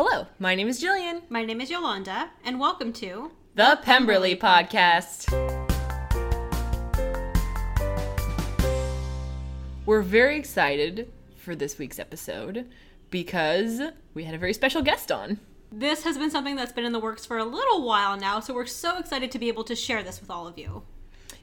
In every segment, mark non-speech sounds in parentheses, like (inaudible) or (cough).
Hello, my name is Jillian. My name is Yolanda, and welcome to The Pemberley Podcast. We're very excited for this week's episode because we had a very special guest on. This has been something that's been in the works for a little while now, so we're so excited to be able to share this with all of you.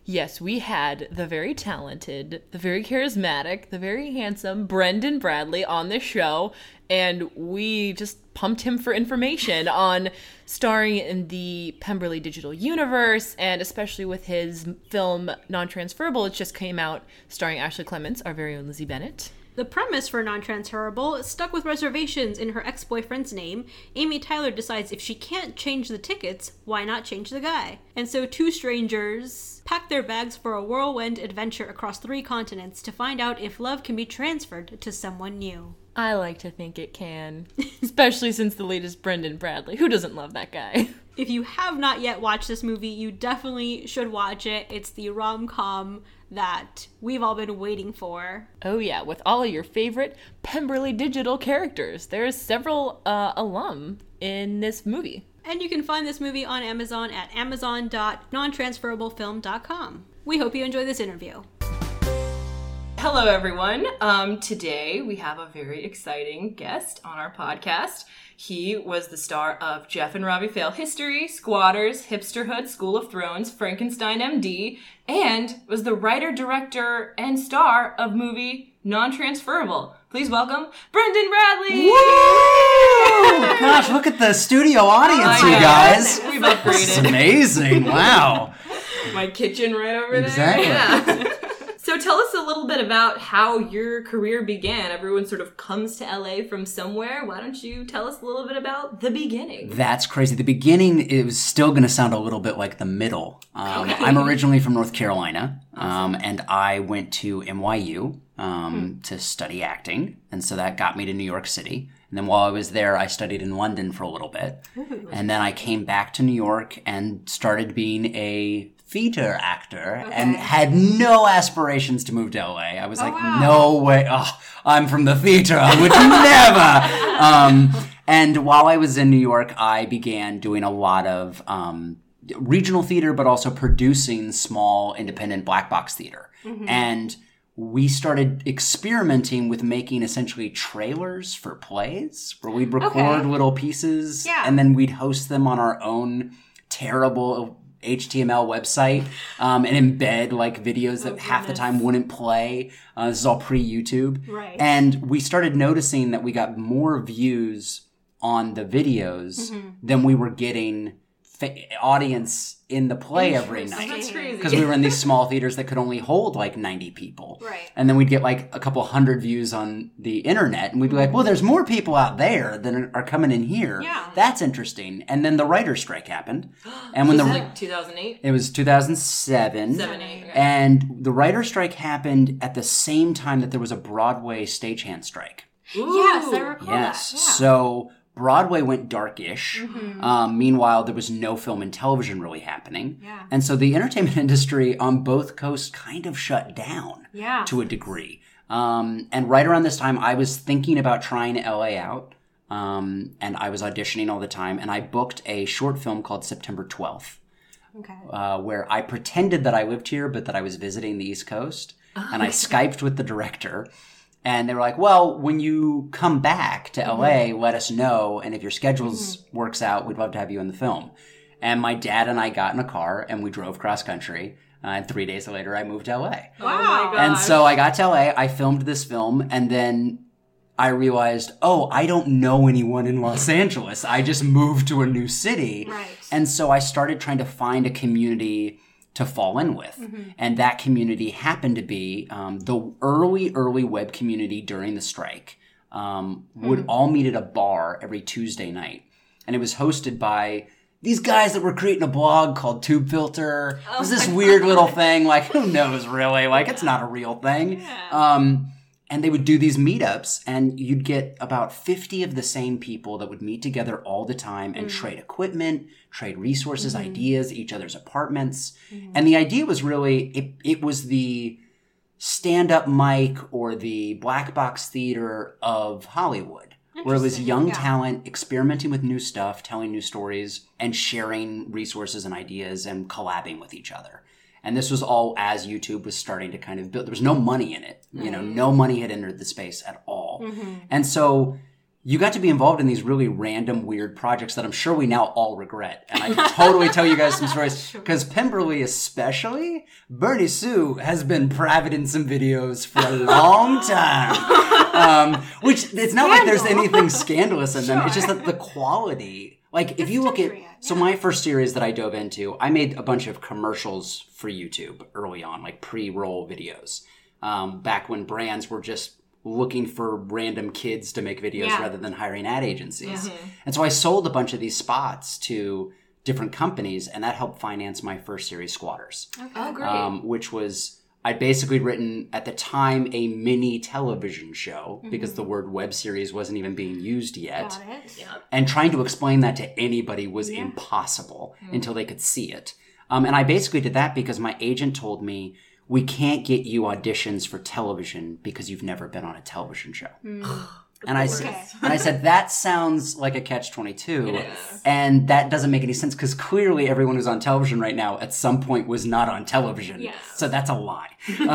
Yes, we had the very talented, the very charismatic, the very handsome Brendan Bradley on the show, and we just pumped him for information (laughs) on starring in the Pemberley digital universe, and especially with his film Non Transferable, it just came out starring Ashley Clements, our very own Lizzie Bennet. The premise for Non Transferable stuck with reservations in her ex boyfriend's name. Amy Tyler decides if she can't change the tickets, why not change the guy? And so two strangers pack their bags for a whirlwind adventure across three continents to find out if love can be transferred to someone new. I like to think it can, especially since the latest Brendan Bradley. Who doesn't love that guy? If you have not yet watched this movie, you definitely should watch it. It's the rom com that we've all been waiting for. Oh yeah, with all of your favorite Pemberley digital characters. There's several uh, alum in this movie. And you can find this movie on Amazon at amazon.nontransferablefilm.com. We hope you enjoy this interview. Hello, everyone. Um, today we have a very exciting guest on our podcast. He was the star of Jeff and Robbie Fail History, Squatters, Hipsterhood, School of Thrones, Frankenstein MD, and was the writer, director, and star of movie Non Transferable. Please welcome Brendan Bradley. Woo! (laughs) Gosh, look at the studio audience, you guys. We've upgraded. amazing. Wow. (laughs) My kitchen right over Exactly. there. Yeah. (laughs) so tell us a little bit about how your career began. Everyone sort of comes to LA from somewhere. Why don't you tell us a little bit about the beginning? That's crazy. The beginning it was still going to sound a little bit like the middle. Um, I'm originally from North Carolina, um, and I went to NYU um, to study acting, and so that got me to New York City. And then while I was there, I studied in London for a little bit, and then I came back to New York and started being a theater actor, and had no aspirations to move to LA. I was like, no way. Oh, I'm from the theater. I would never. (laughs) Um, and while I was in New York, I began doing a lot of um, regional theater, but also producing small independent black box theater. And we started experimenting with making essentially trailers for plays where we'd record Okay. little pieces Yeah. and then we'd host them on our own terrible HTML website um, and embed like videos that half the time wouldn't play. Uh, this is all pre YouTube. Right. And we started noticing that we got more views on the videos than we were getting audience in the play every night because we were in these small theaters that could only hold like 90 people. Right. And then we'd get like a couple hundred views on the internet and we'd be like, well, there's more people out there than are coming in here. Yeah. That's interesting. And then the writer's strike happened. (gasps) And when the like 2008? it was 2007. Seven, eight, okay. And the writer's strike happened at the same time that there was a Broadway stagehand strike. Yes, I Ooh. recall Yes. that. So Broadway went darkish. Mm-hmm. Um, meanwhile, there was no film and television really happening. Yeah. And so the entertainment (laughs) industry on both coasts kind of shut down Yeah. to a degree. Um, and right around this time, I was thinking about trying LA out. Um, and I was auditioning all the time. And I booked a short film called September 12th Okay. uh, where I pretended that I lived here, but that I was visiting the East Coast. and I (laughs) Skyped with the director. And they were like, well, when you come back to LA, let us know. And if your schedules works out, we'd love to have you in the film. And my dad and I got in a car and we drove cross country. Uh, and three days later, I moved to LA. Oh my Wow. gosh. And so I got to LA, I filmed this film, and then I realized, oh, I don't know anyone in Los Angeles. I just moved to a new city. Right. And so I started trying to find a community to fall in with. And that community happened to be um, the early, early web community during the strike. Um, would all meet at a bar every Tuesday night. And it was hosted by these guys that were creating a blog called Tubefilter. it was this weird little thing, like, who knows really? Like, it's not a real thing. Um, and they would do these meetups, and you'd get about 50 of the same people that would meet together all the time and mm. trade equipment, trade resources, mm-hmm. ideas, each other's apartments. Mm-hmm. And the idea was really, it, it was the stand up mic or the black box theater of Hollywood. where it was young yeah. talent experimenting with new stuff, telling new stories, and sharing resources and ideas and collabing with each other. And this was all as YouTube was starting to kind of build. There was no money in it. You know, no money had entered the space at all. Mm-hmm. And so you got to be involved in these really random, weird projects that I'm sure we now all regret. And I can totally tell you guys some stories (laughs) because Pemberley, especially, Bernie Su has been private in some videos for a (laughs) long time. Um, which it's not like there's anything scandalous in them. It's just that the quality, like if you look at, so my first series that I dove into, I made a bunch of commercials for YouTube early on, like pre-roll videos. Um, back when brands were just looking for random kids to make videos Yeah. rather than hiring ad agencies. And so I sold a bunch of these spots to different companies, and that helped finance my first series, Squatters, Oh, great. um, which was I'd basically written at the time a mini television show because the word web series wasn't even being used yet. Got it. yeah. And trying to explain that to anybody was impossible until they could see it. Um, and I basically did that because my agent told me, we can't get you auditions for television because you've never been on a television show. And I, said, Okay. and I said, that sounds like a catch 22. And that doesn't make any sense because clearly everyone who's on television right now at some point was not on television. Yes. So that's a lie. (laughs) Um,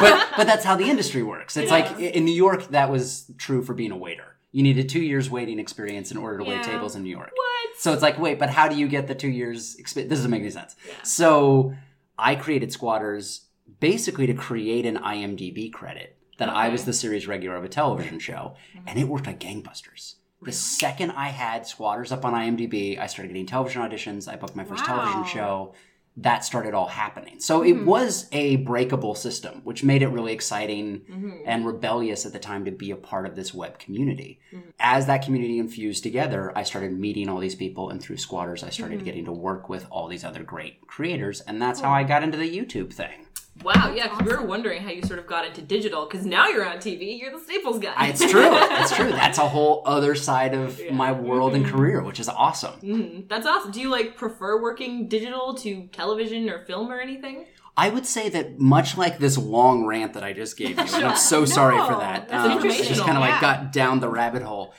but, but that's how the industry works. It's like in New York, that was true for being a waiter. You needed two years waiting experience in order to wait tables in New York. What? So it's like, wait, but how do you get the two years experience? This doesn't make any sense. So I created Squatters basically to create an IMDb credit that I was the series regular of a television show, mm-hmm. and it worked like gangbusters. The second I had Squatters up on IMDb, I started getting television auditions. I booked my first television show. That started all happening. So it mm-hmm. was a breakable system, which made it really exciting mm-hmm. and rebellious at the time to be a part of this web community. As that community infused together, I started meeting all these people, and through Squatters, I started getting to work with all these other great creators, and that's how I got into the YouTube thing. Wow, yeah, because we were wondering how you sort of got into digital, because now you're on TV, you're the Staples guy. It's true. It's true. (laughs) That's a whole other side of my world and career, which is awesome. Mhm. That's awesome. Do you like prefer working digital to television or film or anything? I would say that much like this long rant that I just gave you, and I'm (laughs) so sorry for that. that's Um, I just kind of like Yeah. got down the rabbit hole.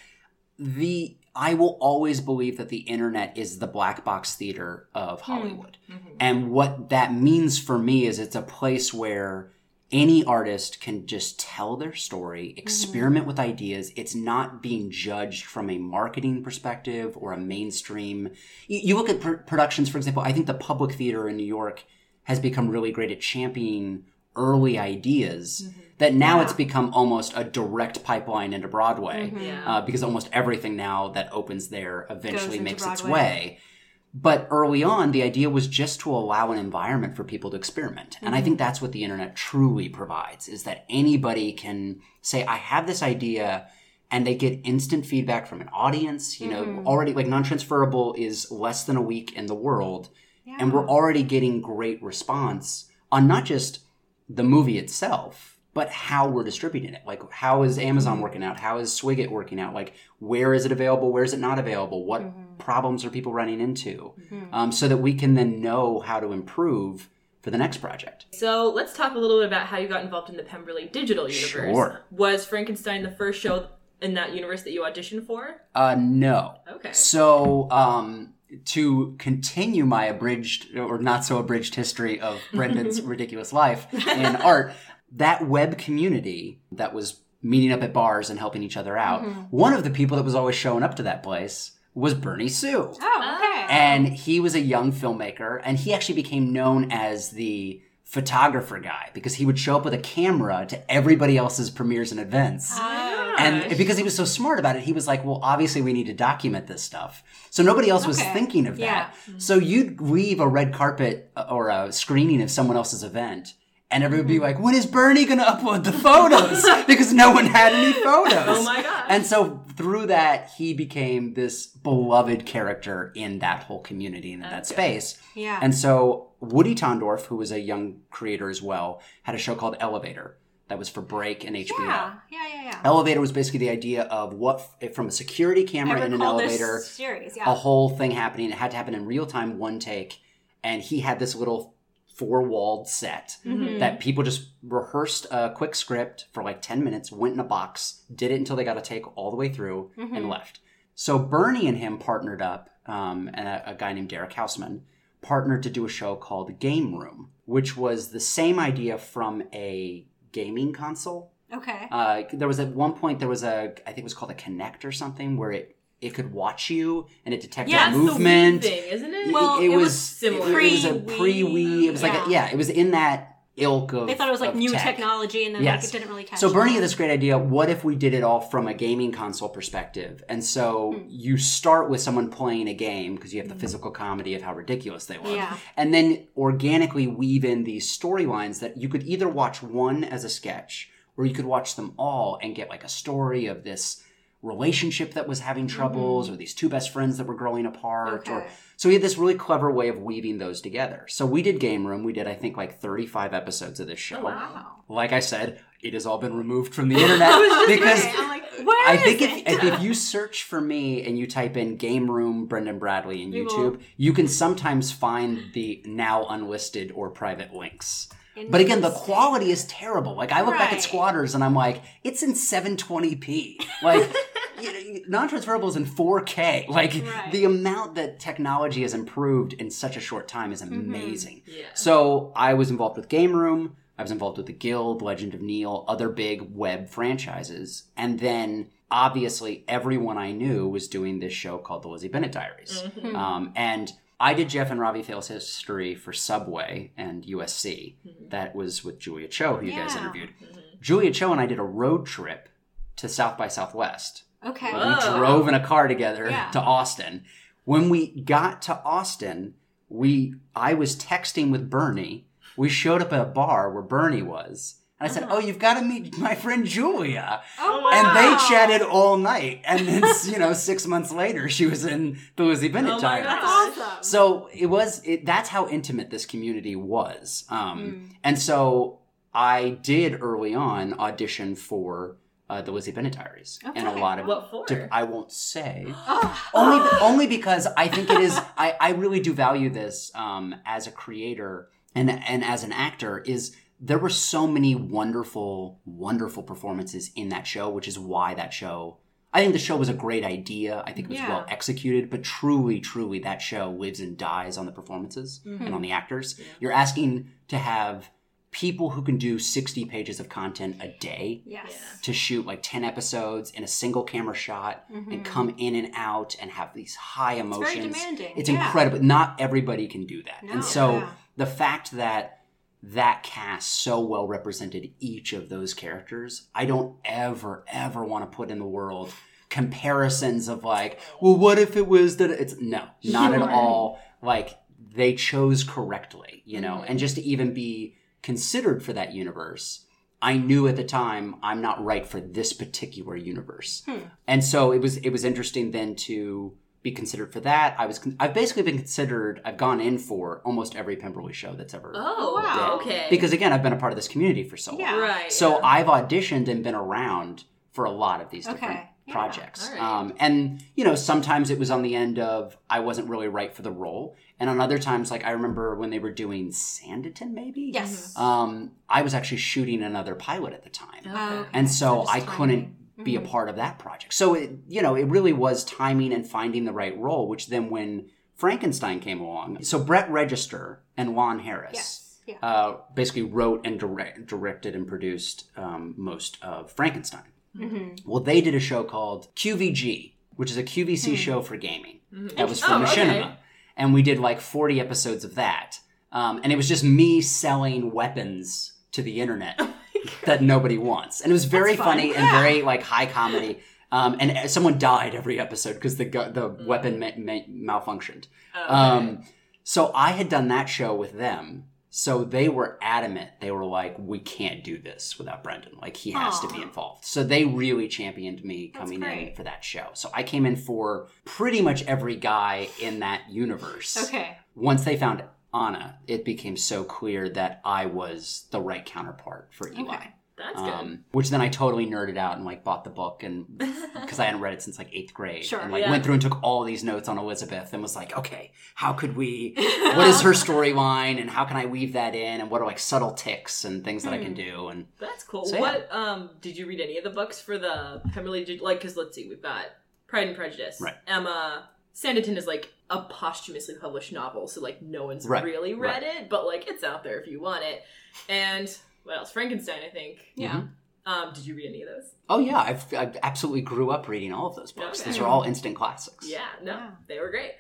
The I will always believe that the internet is the black box theater of hmm. Hollywood. Mm-hmm. And what that means for me is it's a place where any artist can just tell their story, mm-hmm. experiment with ideas. It's not being judged from a marketing perspective or a mainstream. You, you look at pr- productions, for example, I think the Public Theater in New York has become really great at championing early ideas mm-hmm. that now it's become almost a direct pipeline into Broadway mm-hmm. Yeah. uh, because almost everything now that opens there eventually into makes its way. But early on, the idea was just to allow an environment for people to experiment. And I mm-hmm. think that's what the internet truly provides is that anybody can say, I have this idea and they get instant feedback from an audience. You know, already like non transferable is less than a week in the world. And we're already getting great response on not just the movie itself, but how we're distributing it. Like, how is Amazon working out? How is Swigget working out? Like, where is it available? Where is it not available? What problems are people running into? Um, so that we can then know how to improve for the next project. So let's talk a little bit about how you got involved in the Pemberley digital universe. Sure. Was Frankenstein the first show in that universe that you auditioned for? Uh, no. Okay. So, um, to continue my abridged or not so abridged history of (laughs) Brendan's ridiculous life in (laughs) art, that web community that was meeting up at bars and helping each other out, mm-hmm. one of the people that was always showing up to that place was Bernie Su. Oh, okay. Ah. And he was a young filmmaker, and he actually became known as the photographer guy because he would show up with a camera to everybody else's premieres and events. Oh, And because he was so smart about it, he was like, well, obviously we need to document this stuff. So nobody else was thinking of that. So you'd leave a red carpet uh, or a screening of someone else's event. And everybody would be like, when is Bernie going to upload the photos? (laughs) because no one had any photos. Oh my gosh. And so through that, he became this beloved character in that whole community and in that space. Yeah. And so Woody Tondorf, who was a young creator as well, had a show called Elevator that was for Break and HBO. yeah. Yeah, yeah, yeah. Elevator was basically the idea of what from a security camera in an elevator, series, a whole thing happening. It had to happen in real time, one take. And he had this little four walled set that people just rehearsed a quick script for like 10 minutes, went in a box, did it until they got a take all the way through, and left. So Bernie and him partnered up, um, and a, a guy named Derek Hausman partnered to do a show called Game Room, which was the same idea from a gaming console. Okay. Uh, there was at one point there was a I think it was called a Kinect or something where it it could watch you and it detected Yeah, movement. Wii thing, isn't it? Well, it, it was, was similar. It, was a pre-Wii. It was like a, Yeah. yeah, it was in that ilk of. they thought it was like new tech. technology, and then Yes. like it didn't really catch. So Bernie had this great idea. What if we did it all from a gaming console perspective? And so Hmm. you start with someone playing a game because you have the physical comedy of how ridiculous they were, Yeah. and then organically weave in these storylines that you could either watch one as a sketch or you could watch them all and get like a story of this relationship that was having troubles or these two best friends that were growing apart or so we had this really clever way of weaving those together. So we did game room. We did i think like 35 episodes of this show. Wow. like I said, it has all been removed from the (laughs) internet because like, I think if, if, you search for me and you type in Game Room Brendan Bradley in YouTube, you can sometimes find the now unlisted or private links. But again, the quality is terrible. Like I look back at Squatters and I'm like, it's in 720p. Like (laughs) non-transferable is in 4K. Like Right. the amount that technology has improved in such a short time is Mm-hmm. amazing. Yeah. So I was involved with Game Room. I was involved with the Guild, Legend of Neil, other big web franchises, and then obviously everyone I knew was doing this show called The Lizzie Bennet Diaries. Um, and I did Jeff and Robbie Fails History for Subway and USC. Mm-hmm. That was with Julia Cho, who you guys Yeah. interviewed. Mm-hmm. Julia Cho and I did a road trip to South by Southwest. Okay. We oh. drove in a car together Yeah. to Austin. When we got to Austin, we I was texting with Bernie. We showed up at a bar where Bernie was. And I said, "Oh, you've got to meet my friend Julia." Oh, wow. And they chatted all night. And then, (laughs) you know, six months later, she was in the Lizzie Bennet Oh my Diaries. That's awesome. So it was. It, that's how intimate this community was. Um, Mm. And so I did early on audition for uh, the Lizzie Bennet Diaries, and a lot of. What for? diff- I won't say. Oh. (gasps) (gasps) only only because I think it is. I, I really do value this um, as a creator and and as an actor. Is there were so many wonderful wonderful performances in that show, which is why that show. I think the show was a great idea. I think it was Yeah. well executed, but truly, truly, that show lives and dies on the performances mm-hmm. and on the actors. You're asking to have people who can do 60 pages of content a day Yes. to shoot like 10 episodes in a single camera shot and mm-hmm. come in and out and have these high emotions. demanding, It's yeah. incredible. Not everybody can do that. No, and so yeah. the fact that that cast so well represented each of those characters, I don't ever, ever want to put in the world comparisons of like, well, what if it was that it's no, not at all. Like they chose correctly, you know, Mm-hmm. and just to even be considered for that universe. I knew at the time I'm not right for this particular universe, Hmm. and so it was it was interesting then to be considered for that. I was I've basically been considered. I've gone in for almost every Pemberley show that's ever Oh, Wow. okay. because again I've been a part of this community for so long. Yeah. right. So yeah. I've auditioned and been around for a lot of these different Okay. Yeah. projects. Right. Um, and you know, sometimes it was on the end of I wasn't really right for the role, and on other times, like I remember when they were doing Sanditon, maybe. Yes. Um, I was actually shooting another pilot at the time, Okay. Oh, okay. and so I couldn't be a Mhm. part of that project. So it, you know, it really was timing and finding the right role. Which then, when Frankenstein came along, so Brett Register and Lon Harris Yes. Yeah. uh, basically wrote and direct, directed and produced um, most of Frankenstein. Mm-hmm. Well, they did a show called QVG, which is a QVC Hmm. show for gaming. Mhm. That was for Oh, okay. Machinima. And we did like 40 episodes of that. Um, and it was just me selling weapons to the internet (laughs) that nobody wants. And it was very That's funny and very like high comedy. Um, and someone died every episode because the gu- the weapon ma- ma- malfunctioned. Okay. Um, so I had done that show with them. So they were adamant. They were like, "We can't do this without Brendan. Like he has to be involved." So they really championed me That's coming in for that show. So I came in for pretty much every guy in that universe. Okay. Once they found Anna, it became so clear that I was the right counterpart for Eli. Okay. That's good. Um, which then I totally nerded out and like bought the book and (laughs) because I hadn't read it since like eighth grade. Sure. And like Yeah. went through and took all these notes on Elizabeth and was like, okay, how could we? (laughs) What is her storyline and how can I weave that in? And what are like subtle ticks and things that I Hmm. can do? And That's cool. So, yeah. what um did you read any of the books for the Pemberley? Did, like, because let's see, we've got Pride and Prejudice. Right. Emma Sanditon is like a posthumously published novel, so like no one's Right, really read it, but like it's out there if you want it. And what else? Frankenstein, I think. Yeah. Um, did you read any of those? oh yeah, I've, I absolutely grew up reading all of those books. Okay. These are all instant classics. Yeah, no, Yeah. they were great.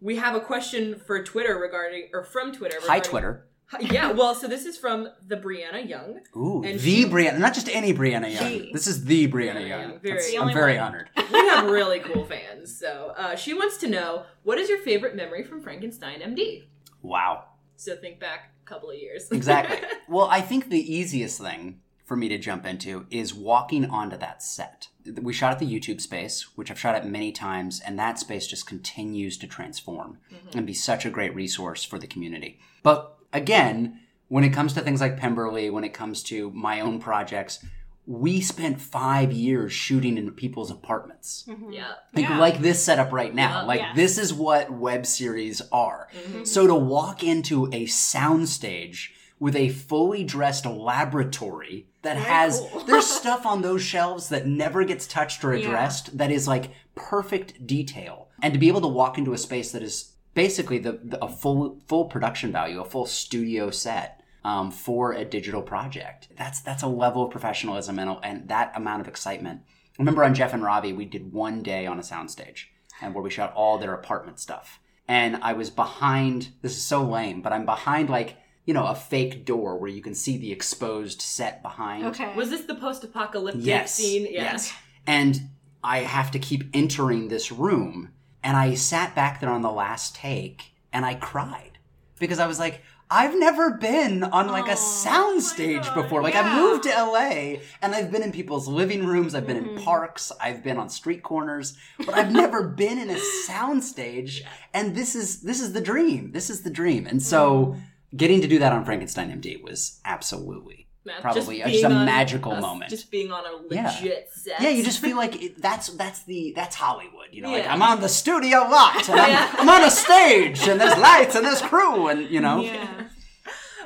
We have a question for Twitter regarding, or from Twitter. Hi Twitter. Yeah, well, so this is from the Brianna Young. Ooh, And the she- Brianna, not just any Brianna Young. She. This is the Brianna Brianna Young. Very- I'm very one. honored. We have really cool fans. So uh, she wants to know what is your favorite memory from Frankenstein MD? Wow. So think back a couple of years. Exactly. (laughs) well, I think the easiest thing for me to jump into is walking onto that set. We shot at the YouTube space, which I've shot at many times, and that space just continues to transform and be such a great resource for the community. But again, when it comes to things like Pemberley, when it comes to my own projects, we spent five years shooting in people's apartments. yeah. Like, Yeah. like this setup right now. Yeah. like Yes. this is what web series are. Mm-hmm. So to walk into a soundstage with a fully dressed laboratory that Very has cool. (laughs) there's stuff on those shelves that never gets touched or Yeah. addressed that is like perfect detail. And to be able to walk into a space that is basically the, the a full full production value, a full studio set. Um, for a digital project, that's that's a level of professionalism and, and that amount of excitement. I remember on Jeff and Robbie, we did one day on a soundstage and where we shot all their apartment stuff. And I was behind, this is so lame, but I'm behind like, you know, a fake door where you can see the exposed set behind. Okay. Was this the post-apocalyptic Yes. scene? Yeah. Yes. And I have to keep entering this room. And I sat back there on the last take and I cried because I was like, I've never been on like a soundstage God, before. Like yeah. I've moved to LA and I've been in people's living rooms, I've been in Mhm. parks, I've been on street corners, but I've never (laughs) been in a soundstage. And this is this is the dream. This is the dream. And so getting to do that on Frankenstein MD was absolutely Probably uh, just, just a on magical a- moment. Just being on a Yeah. legit set. Yeah, you just feel like it, that's that's the that's Hollywood. You know, like I'm on the studio lot and I'm, I'm on a stage and there's lights and there's crew and you know. Yeah.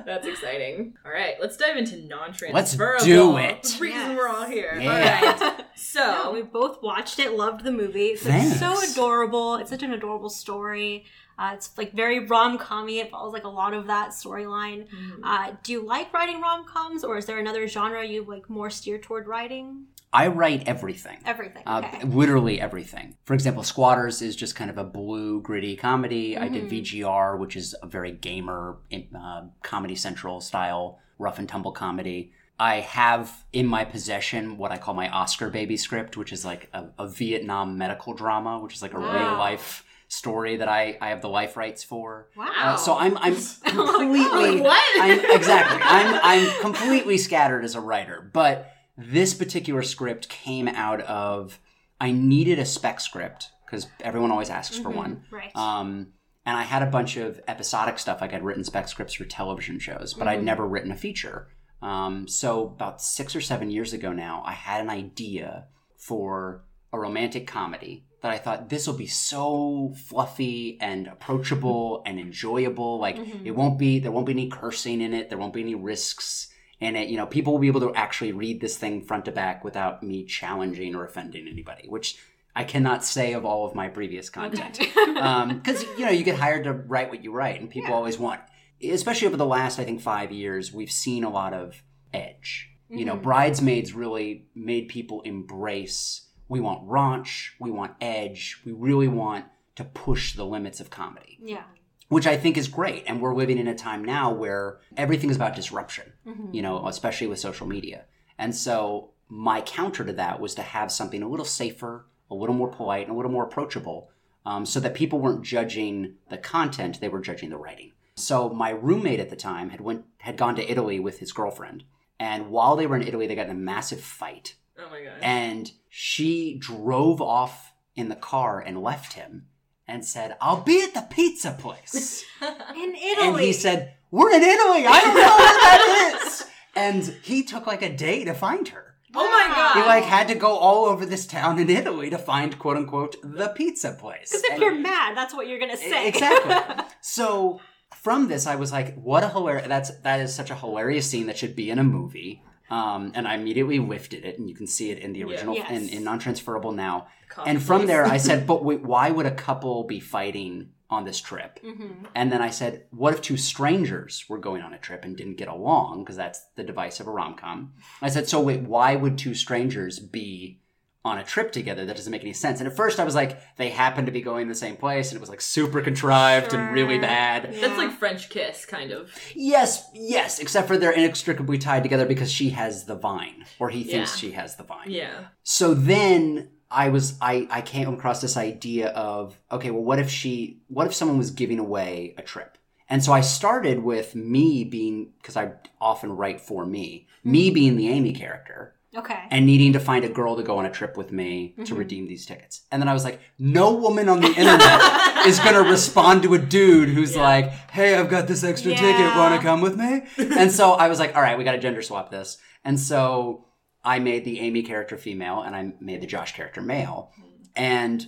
That's exciting. All right, let's dive into non-transferable. Let's do it. The reason Yes. we're all here. Yeah. All right. (laughs) So No, we both watched it, loved the movie. It's so adorable. It's such an adorable story. Uh, it's like very rom commy. It follows like a lot of that storyline. Mm-hmm. Uh, do you like writing rom coms, or is there another genre you like more steer toward writing? I write everything. Everything. Uh, Okay. literally everything. For example, Squatters is just kind of a blue, gritty comedy. I did Mhm. VGR, which is a very gamer, uh, Comedy Central style, rough and tumble comedy. I have in my possession what I call my Oscar baby script, which is like a, a Vietnam medical drama, which is like a Wow. real life story that I, I have the life rights for. wow. Uh, so I'm I'm (laughs) completely (laughs) What? I'm, exactly I'm I'm completely scattered as a writer, but this particular script came out of I needed a spec script because everyone always asks for Mhm, one. Right. Um, and I had a bunch of episodic stuff. Like I'd written spec scripts for television shows, but I'd Mhm. never written a feature. Um, so about six or seven years ago now, I had an idea for a romantic comedy that I thought this will be so fluffy and approachable and enjoyable. Like Mhm. it won't be there won't be any cursing in it. There won't be any risks in it. You know, people will be able to actually read this thing front to back without me challenging or offending anybody, which I cannot say of all of my previous content (laughs) because you know you get hired to write what you write, and people Yeah. always want. Especially over the last, I think, five years, we've seen a lot of edge. You know, Mhm. bridesmaids really made people embrace. We want raunch, we want edge, we really want to push the limits of comedy, yeah. which I think is great. And we're living in a time now where everything is about disruption Mhm. you know, especially with social media. And so my counter to that was to have something a little safer, a little more polite, and a little more approachable, um, so that people weren't judging the content; they were judging the writing. So my roommate at the time had went had gone to Italy with his girlfriend, and while they were in Italy, they got in a massive fight, Oh my god. and she drove off in the car and left him, and said, "I'll be at the pizza place." (laughs) In Italy. And he said, We're in Italy. I don't know where that is. and he took like a day to find her. Oh my god! He like had to go all over this town in Italy to find quote unquote the pizza place. Because if And- you're mad, that's what you're gonna say. Exactly. (laughs) so from this, I was like, "What a hilarious! That's that is such a hilarious scene that should be in a movie." Um, and I immediately lifted it, and you can see it in the Yeah. original Yes. in, in non-transferable now. Coffee and from there, I said, (laughs) "But wait, why would a couple be fighting on this trip?" Mm-hmm. And then I said, "What if two strangers were going on a trip and didn't get along? Because that's the device of a rom com." I said, "So wait, why would two strangers be on a trip together? That doesn't make any sense." And at first, I was like, "They happened to be going the same place, and it was like super contrived and really bad." Yeah. That's like French kiss, kind of. Yes, yes, except for they're inextricably tied together because she has the vine, or he thinks Yeah. she has the vine. Yeah. So then I was I I came across this idea of okay, well what if she what if someone was giving away a trip? And so I started with me being because I often write for me, me hmm. being the Amy character Okay. and needing to find a girl to go on a trip with me to redeem these tickets. And then I was like, no woman on the internet (laughs) is going to respond to a dude who's like, hey, I've got this extra ticket. Want to come with me? (laughs) and so I was like, all right, we got to gender swap this. And so I made the Amy character female and I made the Josh character male. And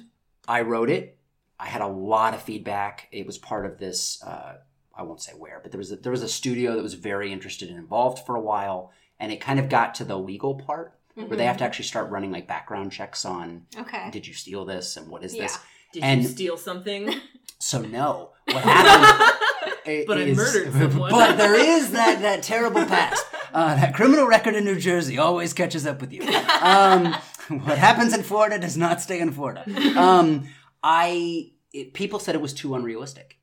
I wrote it. I had a lot of feedback. It was part of this. Uh, I won't say where, but there was a, there was a studio that was very interested and involved for a while, and it kind of got to the legal part where they have to actually start running like background checks on Okay. did you steal this and what is this. Did And- you steal something? (laughs) So no, what (laughs) happened? i- But I murdered (laughs) someone. But there is that that terrible past. Uh, that criminal record in New Jersey always catches up with you. Um, what happens in Florida does not stay in Florida. Um, I it, people said it was too unrealistic.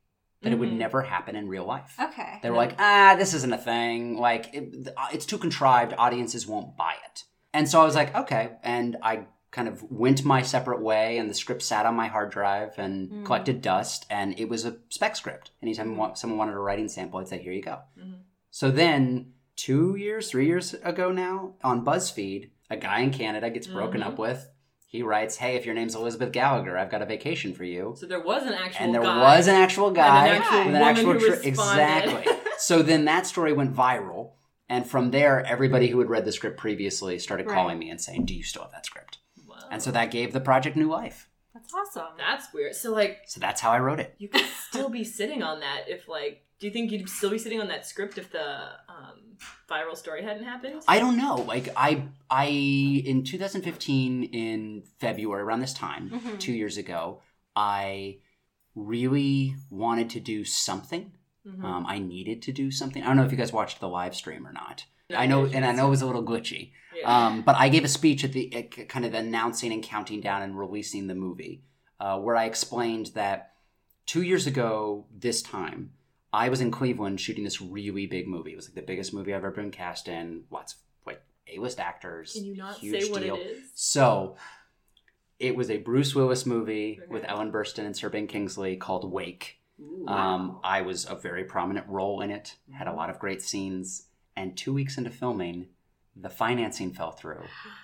That it would Mhm. never happen in real life. Okay. They were like, ah, this isn't a thing. Like, it, it's too contrived. Audiences won't buy it. And so I was like, okay. And I kind of went my separate way, and the script sat on my hard drive and Mm. collected dust, and it was a spec script. Anytime wa- someone wanted a writing sample, I'd say, here you go. Mhm. So then, two years, three years ago now, on BuzzFeed, a guy in Canada gets broken Mhm. up with. He writes, hey, if your name's Elizabeth Gallagher, I've got a vacation for you So there was an actual and there guy. was an actual guy And an actual with an woman actual who tri- exactly. so then that story went viral, and from there, everybody who had read the script previously started Right. calling me and saying, "Do you still have that script?" Wow. And so that gave the project new life. That's awesome. That's weird. So like So that's how I wrote it. you could still be sitting on that if like do you think you'd still be sitting on that script if the um, viral story hadn't happened? I don't know. Like I, I in 2015 in February around this time, Mhm. two years ago, I really wanted to do something. Mhm. Um, I needed to do something. I don't know if you guys watched the live stream or not. No, I know, and I know it was a little glitchy. Yeah. Um, but I gave a speech at the at kind of announcing and counting down and releasing the movie, uh, where I explained that two years ago this time I was in Cleveland shooting this really big movie. It was like the biggest movie I've ever been cast in. Lots of like A list actors. Can you not huge say what deal. it is? So it was a Bruce Willis movie Okay. with Ellen Burstyn and Sir Ben Kingsley called Wake. Ooh. Um, I was a very prominent role in it, had a lot of great scenes, and two weeks into filming, the financing fell through,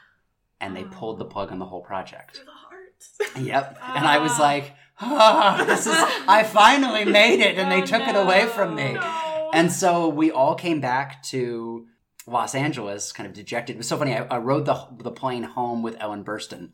(gasps) and they pulled the plug on the whole project. Through the heart. Yep, (laughs) and I was Ah. like, ah, "This is I finally made it," and they Oh, took it away from me. No. And so we all came back to Los Angeles, kind of dejected. It was so funny. I, I rode the the plane home with Ellen Burstyn,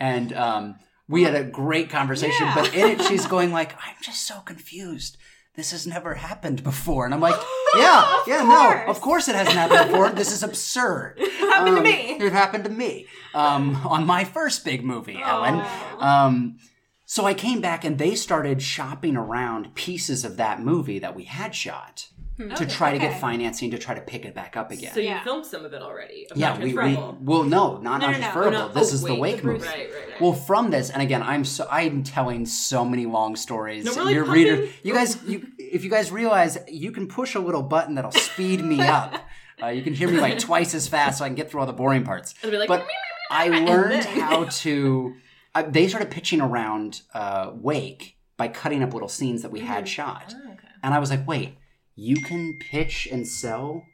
and um, we had a great conversation. Yeah. But in it, she's going like, "I'm just so confused. This has never happened before." And I'm like, (laughs) "Yeah, yeah, no, of course it hasn't happened before. This is absurd. (laughs) It happened to Um, me. It happened to me um, on my first big movie, Ellen." Oh. Um, so I came back and they started shopping around pieces of that movie that we had shot to Okay. try to Okay. get financing to try to pick it back up again. So you Yeah. filmed some of it already. of yeah, we, we well no, not No, no, no. transferable. Oh, no. This Oh, is the Wake the movie. Right, right, right. Well, from this, and again, I'm so I'm telling so many long stories. No, we're, Your pumping- reader, you guys, you if you guys realize, you can push a little button that'll speed me up. (laughs) Uh, you can hear me like twice as fast, so I can get through all the boring parts. It'll be like, but I learned how (laughs) to. I, they started pitching around uh, Wake by cutting up little scenes that we had mm. shot, Oh, okay. and I was like, "Wait, you can pitch and sell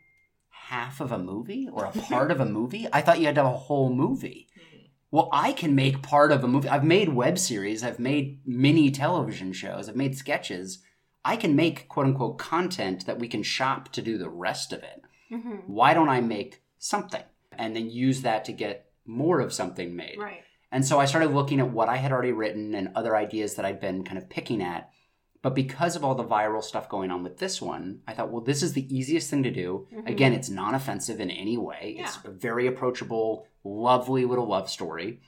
half of a movie or a part of a (laughs) movie? I thought you had to have a whole movie." Mm. Well, I can make part of a movie. I've made web series, I've made mini television shows, I've made sketches. I can make quote unquote content that we can shop to do the rest of it. Mm-hmm. Why don't I make something and then use that to get more of something made? Right. And so I started looking at what I had already written and other ideas that I'd been kind of picking at. But because of all the viral stuff going on with this one, I thought, well, this is the easiest thing to do. Mm-hmm. Again, it's non offensive in any way, it's Yeah. a very approachable, lovely little love story.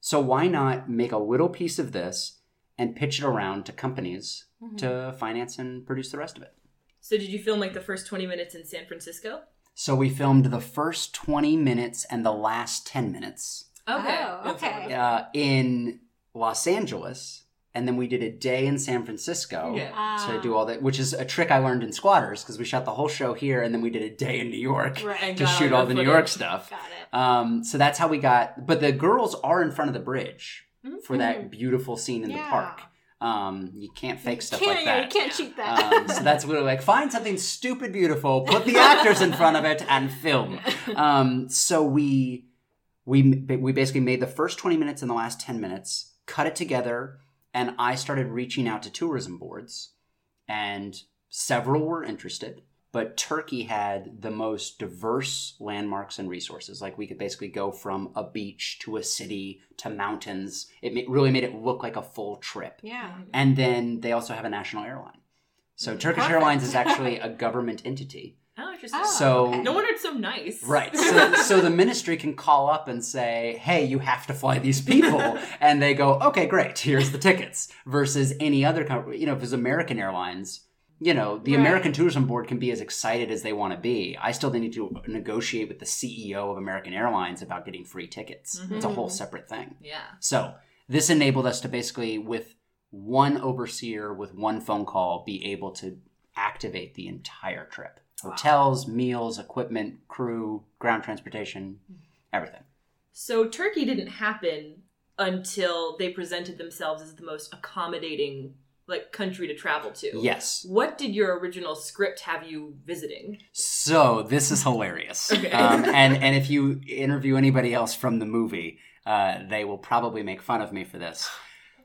So why not make a little piece of this and pitch it around to companies mm-hmm. to finance and produce the rest of it? So did you film like the first 20 minutes in San Francisco? So we filmed the first 20 minutes and the last 10 minutes Okay. Oh, okay. uh, in Los Angeles, and then we did a day in San Francisco Yeah. Ah. to do all that, which is a trick I learned in Squatters because we shot the whole show here, and then we did a day in New York Right. To shoot all all the the New. York stuff. Got it. Um, so that's how we got. But the girls are in front of the bridge for that beautiful scene in the Mm-hmm. Park. Um, you can't fake stuff can't, like yeah, that. you can't cheat that. Um, so that's literally like find something stupid beautiful, put the actors in front of it, and film. (laughs) Um, so we we we basically made the first twenty minutes and the last ten minutes, cut it together, and I started reaching out to tourism boards, and several were interested. But Turkey had the most diverse landmarks and resources. Like we could basically go from a beach to a city to mountains. It really made it look like a full trip. yeah. And then they also have a national airline. So Turkish Perfect. Airlines is actually (laughs) a government entity. Oh, interesting. Oh, So okay. No wonder it's so nice. right. So, (laughs) so the ministry can call up and say, "Hey, you have to fly these people," (laughs) and they go, "Okay, great. Here's the tickets." Versus any other company, you know, if it's American Airlines, you know, the Right. American Tourism Board can be as excited as they want to be. I still need to negotiate with the CEO of American Airlines about getting free tickets. It's a mm-hmm. whole separate thing. Yeah. So this enabled us to basically, with one overseer, with one phone call, be able to activate the entire trip. Hotels, meals, equipment, crew, ground transportation, everything. So Turkey didn't happen until they presented themselves as the most accommodating like country to travel to. Yes. What did your original script have you visiting? So this is hilarious. Okay. Um, (laughs) and and if you interview anybody else from the movie, uh, they will probably make fun of me for this.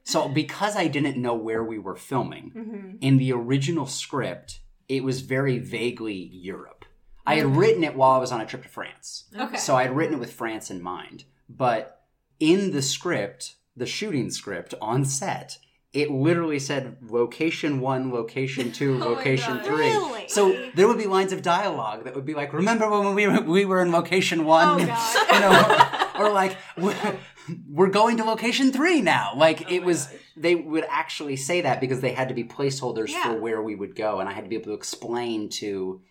So because I didn't know where we were filming, Mm-hmm. in the original script, it was very vaguely Europe. I had written it while I was on a trip to France. Okay. So I had written it with France in mind. But in the script, the shooting script on set, it literally said location one, location two, (laughs) Oh location three. Really? So there would be lines of dialogue that would be like, "Remember when we were, we were in location one?" Oh, (laughs) you know, or like, (laughs) "We're- "We're going to location three now." Like Oh it was, they would actually say that because they had to be placeholders Yeah. for where we would go, and I had to be able to explain to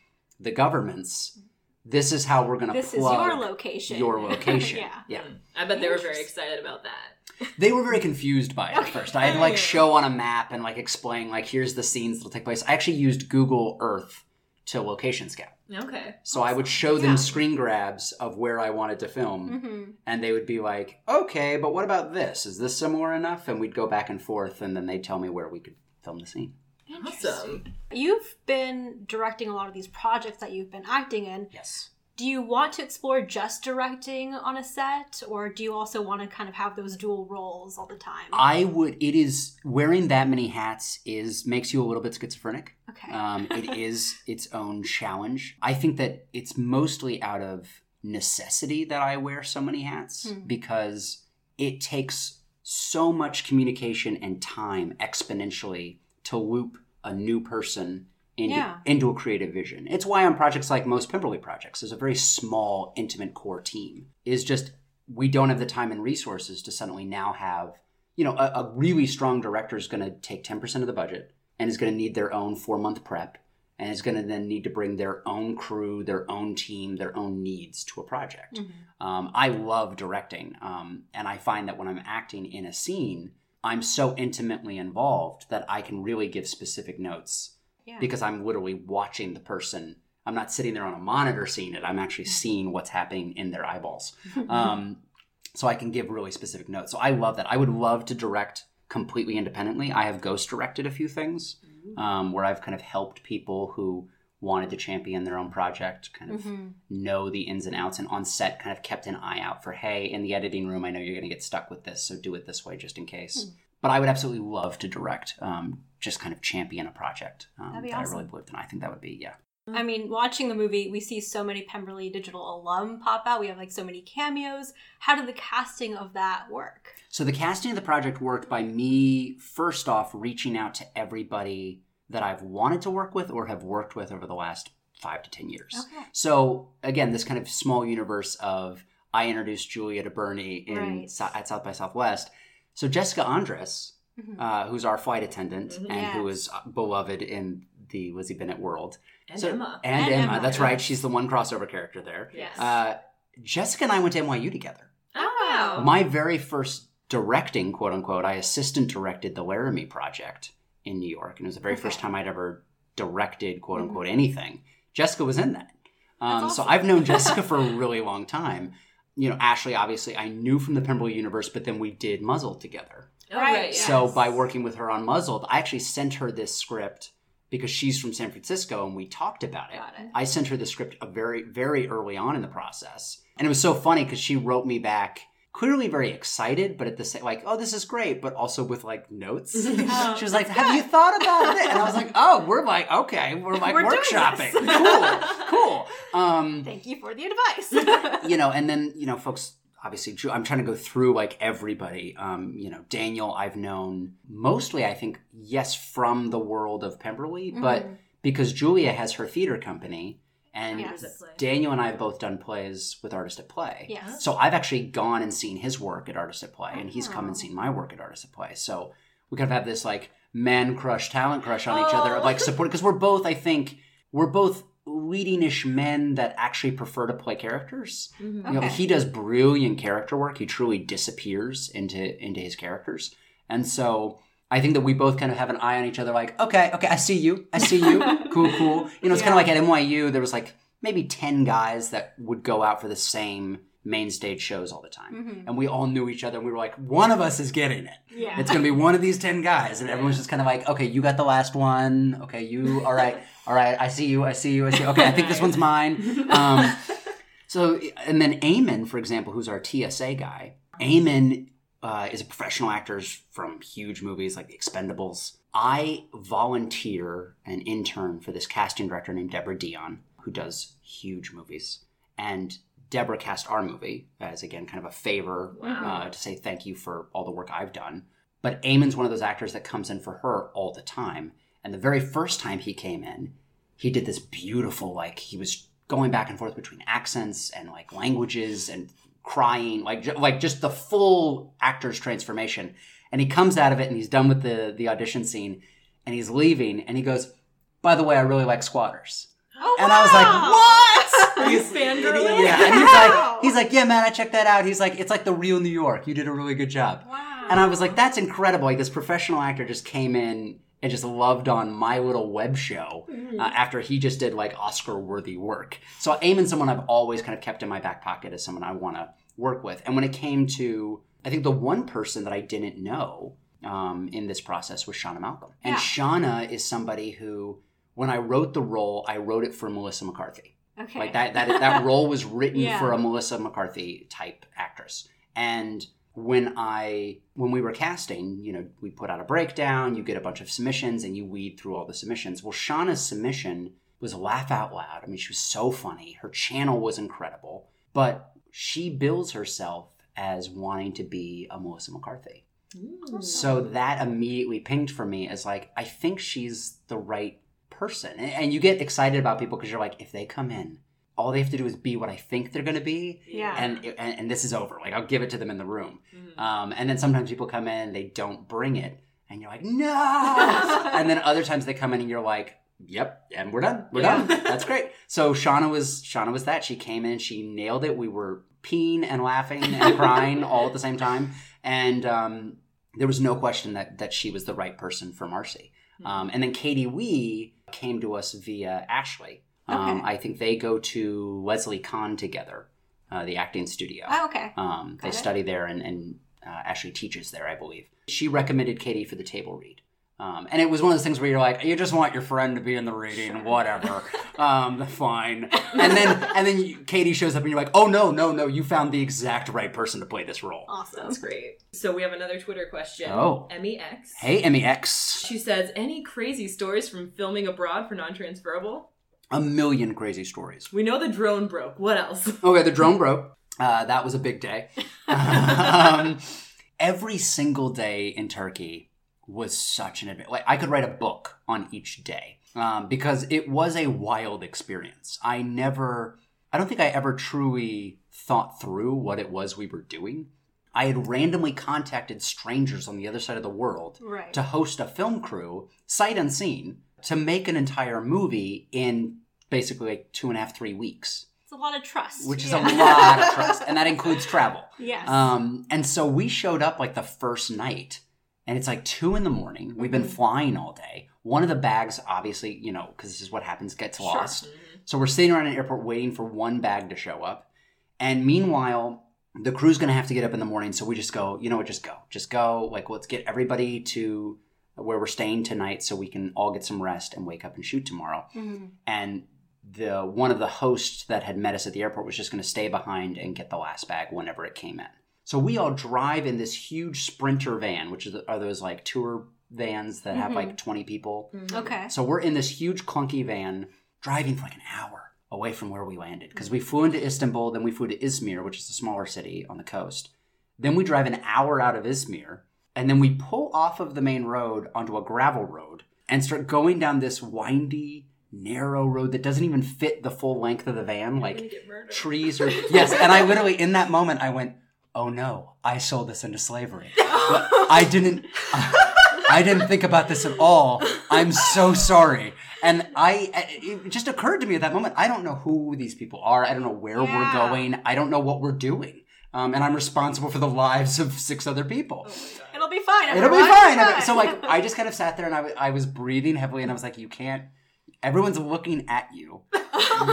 the governments, "This is how we're going to This is your location. your (laughs) location." yeah. yeah. I bet they were very excited about that. They were very confused by it at first. I had to like oh, show on a map and like explain like here's the scenes that'll take place. I actually used Google Earth to location scout. Okay. So I would show them Yeah. screen grabs of where I wanted to film, Mm-hmm. and they would be like, "Okay, but what about this? Is this similar enough?" And we'd go back and forth, and then they'd tell me where we could film the scene. Awesome. You've been directing a lot of these projects that you've been acting in. Yes. Do you want to explore just directing on a set, or do you also want to kind of have those dual roles all the time? I would. It is wearing that many hats is makes you a little bit schizophrenic. okay. Um, it (laughs) is its own challenge. I think that it's mostly out of necessity that I wear so many hats because it takes so much communication and time exponentially to loop a new person into, Yeah. into a creative vision. It's why on projects like most Pemberley projects, there's a very small, intimate core team. Is just we don't have the time and resources to suddenly now have, you know, a, a really strong director is going to take 10% of the budget and is going to need their own four month prep and is going to then need to bring their own crew, their own team, their own needs to a project. Um, I love directing, um, and I find that when I'm acting in a scene, I'm so intimately involved that I can really give specific notes Yeah. because I'm literally watching the person. I'm not sitting there on a monitor seeing it. I'm actually seeing what's happening in their eyeballs. (laughs) Um, so I can give really specific notes. So I love that. I would love to direct completely independently. I have ghost directed a few things um, where I've kind of helped people who wanted to champion their own project kind of know the ins and outs and on set kind of kept an eye out for hey in the editing room i know you're going to get stuck with this so do it this way just in case but i would absolutely love to direct um, just kind of champion a project um, That'd be that i really awesome. believed in i think that would be yeah I mean, watching the movie, we see so many Pemberley Digital alum pop out. We have like so many cameos. How did the casting of that work? So the casting of the project worked by me first off reaching out to everybody that I've wanted to work with or have worked with over the last five to ten years. Okay. So again, this kind of small universe of I introduced Julia to Bernie in Right. At South by Southwest. So Jessica Andres, Mhm. uh, who's our flight attendant Mhm. and who Yes. is beloved in the Lizzie Bennet world, And So- Emma. and, And Emma, Emma, That's right. She's the one crossover character there. Yes. Uh, Jessica and I went to NYU together. oh, wow. My very first directing, quote unquote, I assistant directed the Laramie Project in New York, and it was the very first time I'd ever directed, quote unquote, anything. Jessica was in that. Um, That's So. I've known Jessica (laughs) for a really long time. You know, Ashley, obviously, I knew from the Pemberley universe, but then we did Muzzle together. Oh, Right, yes. So by working with her on Muzzled, I actually sent her this script because she's from San Francisco and we talked about it. Got it. I sent her the script a very, very early on in the process. And it was so funny because she wrote me back clearly very excited, but at the same like, oh, this is great, but also with like notes. (laughs) She was like, Have you thought about it? And I was like, Oh, we're like, okay, we're like We're workshopping. (laughs) cool, cool. Um Thank you for the advice. (laughs) you know, and then you know, folks. Obviously, Ju- I'm trying to go through like everybody. Um, you know, Daniel, I've known mostly, I think, yes, from the world of Pemberley, but Mhm. because Julia has her theater company, and Yes. Daniel and I have both done plays with Artist at Play. Yes. So I've actually gone and seen his work at Artist at Play, and he's come and Oh. seen my work at Artist at Play. So we kind of have this like man crush, talent crush on each other, Oh. of like support because we're both, I think, we're both leading-ish men that actually prefer to play characters. Mhm. You know, Okay. he does brilliant character work. He truly disappears into into his characters, and so I think that we both kind of have an eye on each other. Like, okay, okay, I see you, I see you, (laughs) cool, cool. You know, it's kind of like at NYU, there was like maybe ten guys that would go out for the same main stage shows all the time, Mhm. and we all knew each other. and We were like, one of us is getting it. Yeah. It's gonna be one of these ten guys, and everyone's just kind of like, okay, you got the last one. Okay, you, all right, all right. I see you. I see you. I see. You. Okay, I think this one's mine. (laughs) Um, so, and then Eamon, for example, who's our TSA guy. Eamon uh, is a professional actor from huge movies like The Expendables. I volunteer and intern for this casting director named Deborah Dion, who does huge movies. And Deborah cast our movie as, again, kind of a favor Wow. uh, to say thank you for all the work I've done. But Eamon's one of those actors that comes in for her all the time. And the very first time he came in, he did this beautiful, like, he was going back and forth between accents and like languages and crying, like, like just the full actor's transformation. And he comes out of it and he's done with the, the audition scene and he's leaving and he goes, by the way, I really like squatters. Oh, And I was like, what? (laughs) Are you fangirling? Yeah, and he's like, he's like, yeah, man, I checked that out. He's like, it's like the real New York. You did a really good job. Wow. And I was like, that's incredible. Like this professional actor just came in and just loved on my little web show uh, after he just did like Oscar worthy work. So Eamon's someone I've always kind of kept in my back pocket as someone I want to work with. And when it came to, I think the one person that I didn't know um, in this process was Shauna Malcolm. And Yeah. Shauna is somebody who, when I wrote the role, I wrote it for Melissa McCarthy. okay. Like that that that (laughs) role was written Yeah. for a Melissa McCarthy type actress. And when I when we were casting, you know, we put out a breakdown, you get a bunch of submissions and you weed through all the submissions. Well, Shauna's submission was laugh out loud. I mean, she was so funny. Her channel was incredible, but she bills herself as wanting to be a Melissa McCarthy. Mm. So that immediately pinged for me as like, I think she's the right person. And you get excited about people because you're like, if they come in, all they have to do is be what I think they're going to be. Yeah. And, and and this is over. Like I'll give it to them in the room. Mhm. Um, and then sometimes people come in, they don't bring it, and you're like, no. (laughs) and then other times they come in and you're like, yep, and we're done. We're Yeah. done. That's (laughs) great. So Shauna was Shauna was that. She came in, she nailed it. We were peeing and laughing and crying (laughs) all at the same time, and um, there was no question that that she was the right person for Marcy. Um, and then Katie Wee came to us via Ashley. Um, Okay. I think they go to Wesley Kahn together, uh, the acting studio. oh, okay. Um, they it. study there, and, and uh, Ashley teaches there, I believe. She recommended Katie for the table read. Um, and it was one of those things where you're like, you just want your friend to be in the reading, whatever, (laughs) um, fine. (laughs) And then, and then you, Katie shows up, and you're like, oh no, no, no, you found the exact right person to play this role. Awesome. That's great. So we have another Twitter question. Oh. Emmy X. Hey, Emmy X. She says, "Any crazy stories from filming abroad for non-transferable?" A million crazy stories. We know the drone broke. What else? (laughs) Okay, the drone broke. Uh, that was a big day. um, every single day in Turkey was such an adventure. Like I could write a book on each day um, because it was a wild experience. I never, I don't think I ever truly thought through what it was we were doing. I had randomly contacted strangers on the other side of the world Right. to host a film crew, sight unseen, to make an entire movie in basically like two and a half, three weeks, It's a lot of trust. which is Yeah. a lot of trust, (laughs) and that includes travel. Yes. Um, and so we showed up like the first night, and it's like two in the morning. We've been Mm-hmm. flying all day. One of the bags, obviously, you know, because this is what happens, gets Sure. lost. So we're sitting around an airport waiting for one bag to show up. And meanwhile, the crew's gonna have to get up in the morning. So we just go, you know what, just go. Just go. Like, let's get everybody to where we're staying tonight so we can all get some rest and wake up and shoot tomorrow. Mhm. And the one of the hosts that had met us at the airport was just gonna stay behind and get the last bag whenever it came in. So we all drive in this huge sprinter van, which is, are those like tour vans that have Mhm. like 20 people. Okay. So we're in this huge clunky van driving for like an hour away from where we landed because we flew into Istanbul, then we flew to Izmir, which is a smaller city on the coast. Then we drive an hour out of Izmir, and then we pull off of the main road onto a gravel road and start going down this windy, narrow road that doesn't even fit the full length of the van. Like get murdered. trees or (laughs) yes, and I literally in that moment I went, "Oh no, I sold this into slavery." But I didn't. (laughs) I didn't think about this at all. I'm so sorry. And I, it just occurred to me at that moment. I don't know who these people are. I don't know where we're going. I don't know what we're doing. Um, and I'm responsible for the lives of six other people. It'll be fine. It'll be everyone. fine. So like, I just kind of sat there and I, was breathing heavily, and I was like, "You can't." Everyone's looking at you. (laughs)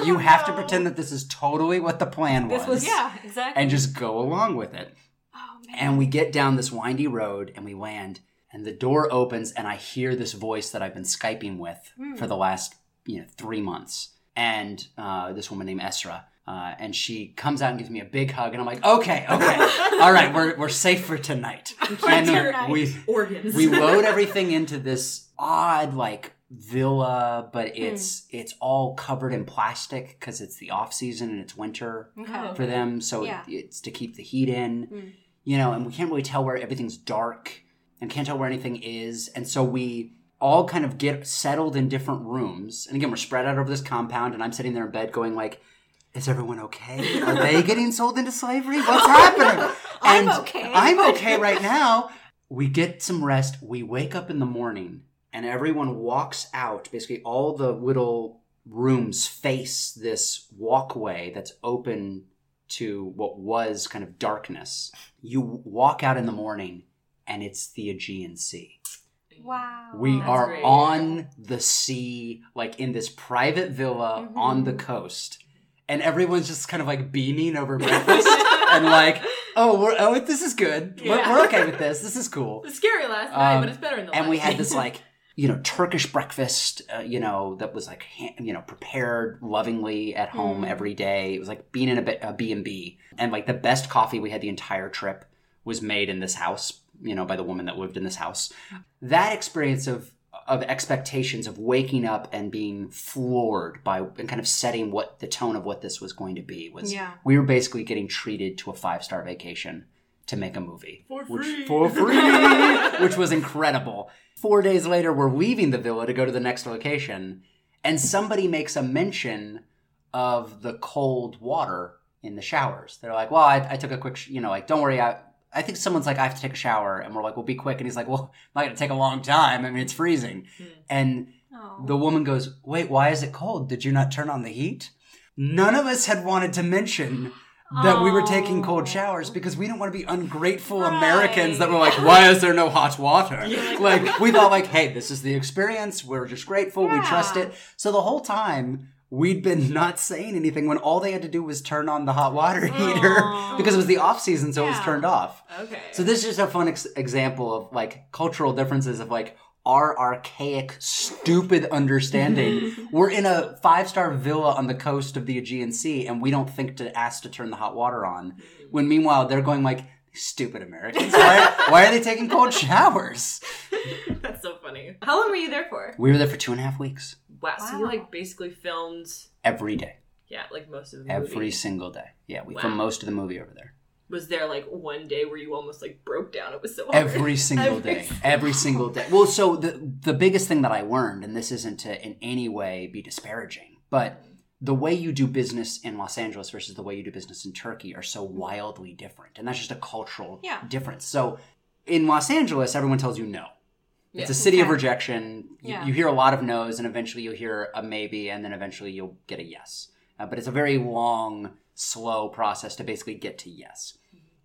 You have to pretend that this is totally what the plan was, This was- yeah, exactly. and just go along with it. oh man. And we get down this windy road and we land, and the door opens, and I hear this voice that I've been Skyping with for the last you know three months, and uh, this woman named Esra. Uh, and she comes out and gives me a big hug, and I'm like, okay, okay, all right, we're, we're safe for tonight. (laughs) and tonight. we Organs. we load everything into this odd like villa, but it's it's all covered in plastic because it's the off season and it's winter okay. for them, so Yeah. it's to keep the heat in. Mm. You know, and we can't really tell where everything's dark and can't tell where anything is, and so we all kind of get settled in different rooms. And again, we're spread out over this compound, and I'm sitting there in bed going like. Is everyone okay? Are they getting sold into slavery? What's happening? (laughs) I'm And okay. I'm okay right now. We get some rest. We wake up in the morning and everyone walks out. Basically, all the little rooms face this walkway that's open to what was kind of darkness. You walk out in the morning and it's the Aegean Sea. Wow. We That's are great. on the sea, like in this private villa Mhm. on the coast. And everyone's just kind of like beaming over breakfast (laughs) and like, oh, we're, oh, this is good. We're, Yeah. we're okay with this. This is cool. It was scary last night, Um, but it's better in the And we had this like, you know, Turkish breakfast, uh, you know, that was like, ha- you know, prepared lovingly at home Mm. every day. It was like being in a, B- a B&B. And like the best coffee we had the entire trip was made in this house, you know, by the woman that lived in this house. That experience of of expectations of waking up and being floored by and kind of setting what the tone of what this was going to be was Yeah. we were basically getting treated to a five star vacation to make a movie For which free. for (laughs) free which was incredible four days later we're leaving the villa to go to the next location and somebody makes a mention of the cold water in the showers they're like well i, I took a quick sh- you know like don't worry i I think someone's like, I have to take a shower. And we're like, well, be quick. And he's like, well, I'm (laughs) not going to take a long time. I mean, it's freezing. Hmm. And Oh. the woman goes, wait, why is it cold? Did you not turn on the heat? None of us had wanted to mention that we were taking cold Oh. showers because we didn't want to be ungrateful Right. Americans that were like, why is there no hot water? (laughs) Yeah. Like, we thought like, hey, this is the experience. We're just grateful. We trust it. So the whole time, we'd been (laughs) not saying anything when all they had to do was turn on the hot water (laughs) heater Aw. because it was the off season, so it was turned off. okay. So this is just a fun ex- example of like cultural differences of like our archaic, stupid understanding. (laughs) We're in a five star villa on the coast of the Aegean Sea, and we don't think to ask to turn the hot water on. When meanwhile they're going like, "Stupid Americans! Why, why are they taking cold showers?" That's so funny. How long were you there for? We were there for two and a half weeks. Wow. So you like basically filmed, Every day, yeah, like most of the movie. every movie. single day. Yeah, we Wow. filmed most of the movie over there. Was there like one day where you almost like broke down? It was so hard. Every (laughs) single Every day. Every single day. Well, so the the biggest thing that I learned, and this isn't to in any way be disparaging, but the way you do business in Los Angeles versus the way you do business in Turkey are so mm-hmm. wildly different. And that's just a cultural Yeah. difference. So in Los Angeles, everyone tells you no. It's a Yeah. city of rejection. You, Yeah. you hear a lot of no's, and eventually you'll hear a maybe, and then eventually you'll get a yes. Uh, but it's a very long, slow process to basically get to yes.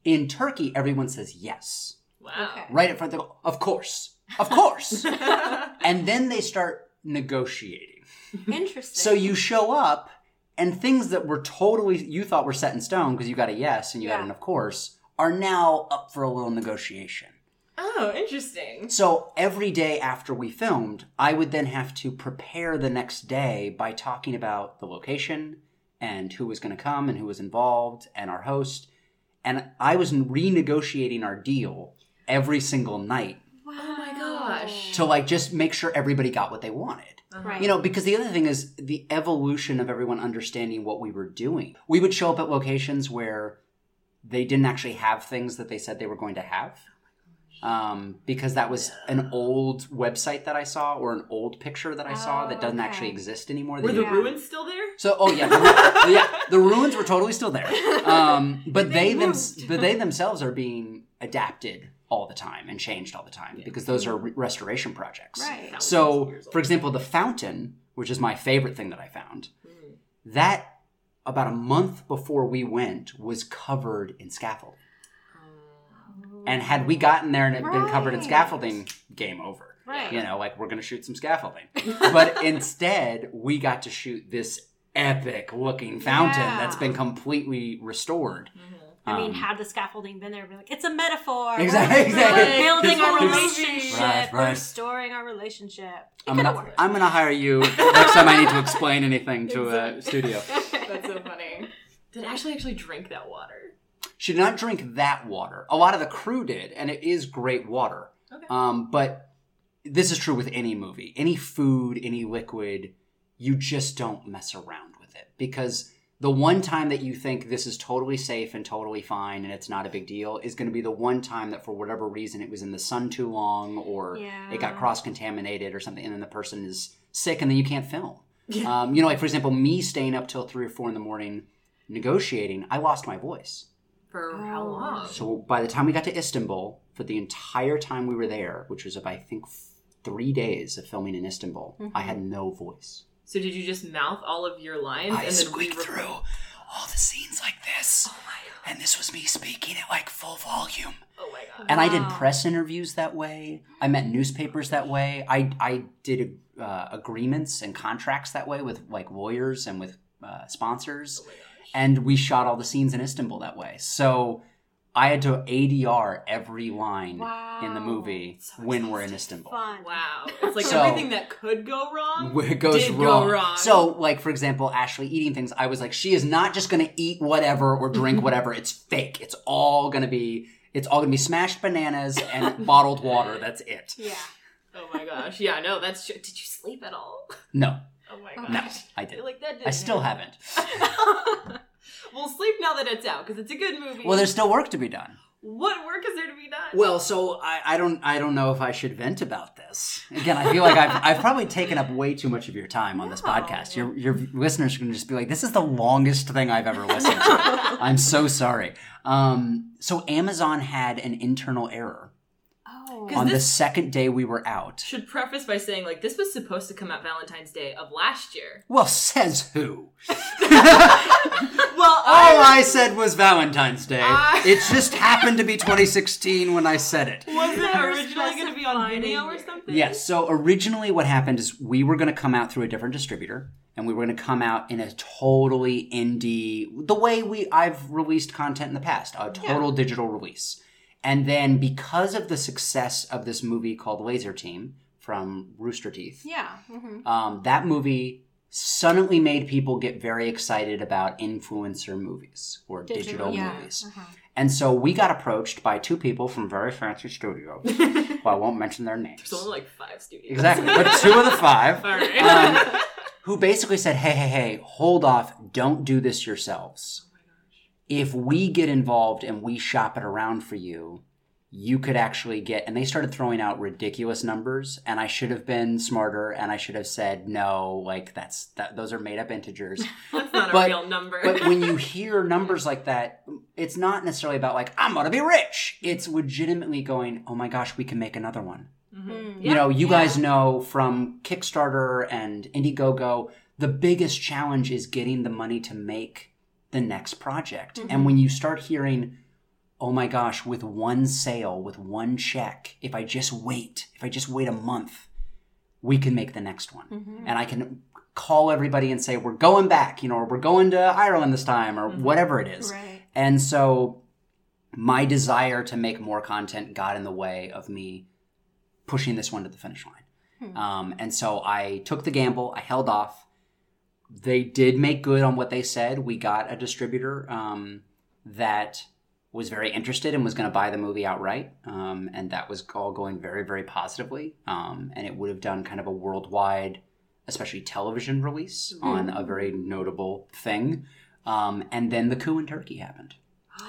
In Turkey, everyone says yes Wow. Okay. right in front of the of course of course (laughs) and then they start negotiating Interesting. so you show up and things that were totally you thought were set in stone because you got a yes and you got an of course are now up for a little negotiation Oh, interesting. so every day after we filmed i would then have to prepare the next day by talking about the location and who was going to come and who was involved and our host and i was renegotiating our deal every single night wow. Oh my gosh. to like just make sure everybody got what they wanted. Right. You know, because the other thing is the evolution of everyone understanding what we were doing. We would show up at locations where they didn't actually have things that they said they were going to have. Um, because that was an old website that I saw or an old picture that I saw Oh, that doesn't okay. actually exist anymore. Were the Yeah. ruins still there? so, oh yeah, the, (laughs) yeah, the ruins were totally still there. Um, but They they, them, but they themselves are being adapted all the time and changed all the time because those are re- restoration projects. Right. So, for example, the fountain, which is my favorite thing that I found, Mm. that about a month before we went was covered in scaffolding. And had we gotten there and it had been covered in scaffolding, game over. Right. You know, like we're going to shoot some scaffolding. (laughs) but instead, we got to shoot this epic looking fountain Yeah. that's been completely restored. I mean, Um, had the scaffolding been there, we'd be like, it's a metaphor. (laughs) Exactly, We're, exactly. we're building It's our relationship. Right, right. restoring our relationship. It I'm gonna. I'm gonna hire you next time I need to explain anything to a studio. That's so funny. Did Ashley actually drink that water? She did not drink that water. A lot of the crew did, and it is great water. Okay. Um, but this is true with any movie, any food, any liquid. You just don't mess around with it because the one time that you think this is totally safe and totally fine and it's not a big deal is going to be the one time that for whatever reason it was in the sun too long or it got cross contaminated or something, and then the person is sick and then you can't film. Um, you know, like for example, me staying up till three or four in the morning negotiating, I lost my voice. For how Oh. long? So by the time we got to Istanbul, for the entire time we were there, which was about I think three days of filming in Istanbul, I had no voice. So did you just mouth all of your lines I and then squeaked re-record? through all the scenes like this, and this was me speaking at like full volume. Oh my god. And I did press interviews that way. I met newspapers that way. I I did uh, agreements and contracts that way with like lawyers and with uh, sponsors. Oh my gosh. And we shot all the scenes in Istanbul that way. So I had to ADR every line in the movie So when we're in Istanbul. Fun. Wow. It's like So- everything that could go wrong (laughs) it goes did wrong. go wrong. So, like for example, Ashley eating things, I was like, she is not just going to eat whatever or drink (laughs) whatever. It's fake. It's all going to be. It's all going to be smashed bananas and (laughs) bottled water. That's it. Yeah. Oh my gosh. Yeah, no, that's true. Did you sleep at all? No, Oh my Okay. no. I did. Like that. I still haven't. haven't. (laughs) well, sleep now that it's out because it's a good movie. Well, there's still work to be done. what work is there to be done? Well, so I, I don't I don't know if I should vent about this. Again, I feel like I've, (laughs) I've probably taken up way too much of your time on this podcast. Your your listeners are going to just be like, "This is the longest thing I've ever listened to." (laughs) I'm so sorry. Um, so Amazon had an internal error on the second day we were out. should preface by saying like this was supposed to come out Valentine's Day of last year. Well, says who? (laughs) Well, All I said was Valentine's Day. I- It just happened to be 2016 when I said it. was it originally going to be on specified video or something? Yes. So originally, what happened is we were going to come out through a different distributor, and we were going to come out in a totally indie, the way we I've released content in the past, a total digital release. And then because of the success of this movie called Lazer Team from Rooster Teeth, Yeah. hmm um, that movie suddenly made people get very excited about influencer movies or digital, Digital, yeah. movies. Uh-huh. And so we got approached by two people from very fancy studios. (laughs) well, I won't mention their names. There's only like five studios. Exactly. But two of the five (laughs) All right. um, (laughs) who basically said, hey, hey, hey, hold off. Don't do this yourselves. If we get involved and we shop it around for you, you could actually get, and they started throwing out ridiculous numbers. And I should have been smarter and I should have said, no, like that's, that, those are made up integers. (laughs) That's not but- a real number. But when you (laughs) hear numbers like that, it's not necessarily about like, I'm going to be rich. It's legitimately going, oh my gosh, we can make another one. Mhm. You know, you guys know from Kickstarter and Indiegogo, the biggest challenge is getting the money to make the next project. And mm-hmm. when you start hearing, oh my gosh, with one sale, with one check, if I just wait, if I just wait a month, we can make the next one. Mm-hmm. And I can call everybody and say, we're going back, you know, or we're going to Ireland this time, or mm-hmm. whatever it is. Right. And so my desire to make more content got in the way of me pushing this one to the finish line. Hmm. Um, and so I took the gamble, I held off. They did make good on what they said. We got a distributor um, that was very interested and was going to buy the movie outright. Um, and that was all going very, very positively. Um, and it would have done kind of a worldwide, especially television release on a very notable thing. Um, and then the coup in Turkey happened. (gasps)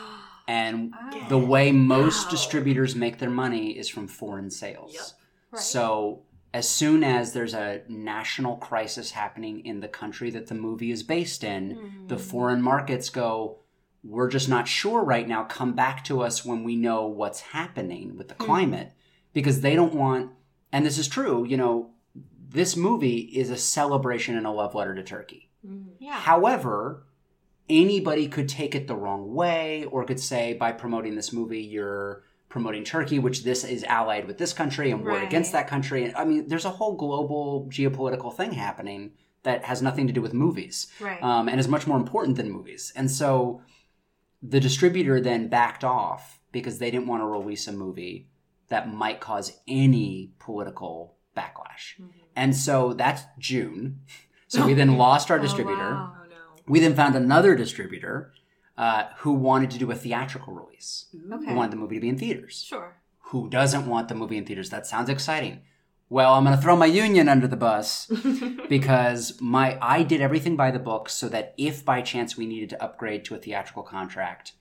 And the way most Wow. distributors make their money is from foreign sales. Yep. Right. So as soon as there's a national crisis happening in the country that the movie is based in, the mm. foreign markets go, we're just not sure right now. Come back to us when we know what's happening with the mm. climate because they don't want, and this is true, you know, this movie is a celebration and a love letter to Turkey. Mm. Yeah. However, anybody could take it the wrong way or could say by promoting this movie you're promoting Turkey, which this is allied with this country and we're against that country. And I mean, there's a whole global geopolitical thing happening that has nothing to do with movies Right. um, and is much more important than movies. And so the distributor then backed off because they didn't want to release a movie that might cause any political backlash. And so that's June. (laughs) So we (laughs) then lost our distributor. wow. Oh no. We then found another distributor uh, who wanted to do a theatrical release, Okay. who wanted the movie to be in theaters. Sure. Who doesn't want the movie in theaters? That sounds exciting. Well, I'm going to throw my union under the bus (laughs) because my I did everything by the book so that if by chance we needed to upgrade to a theatrical contract,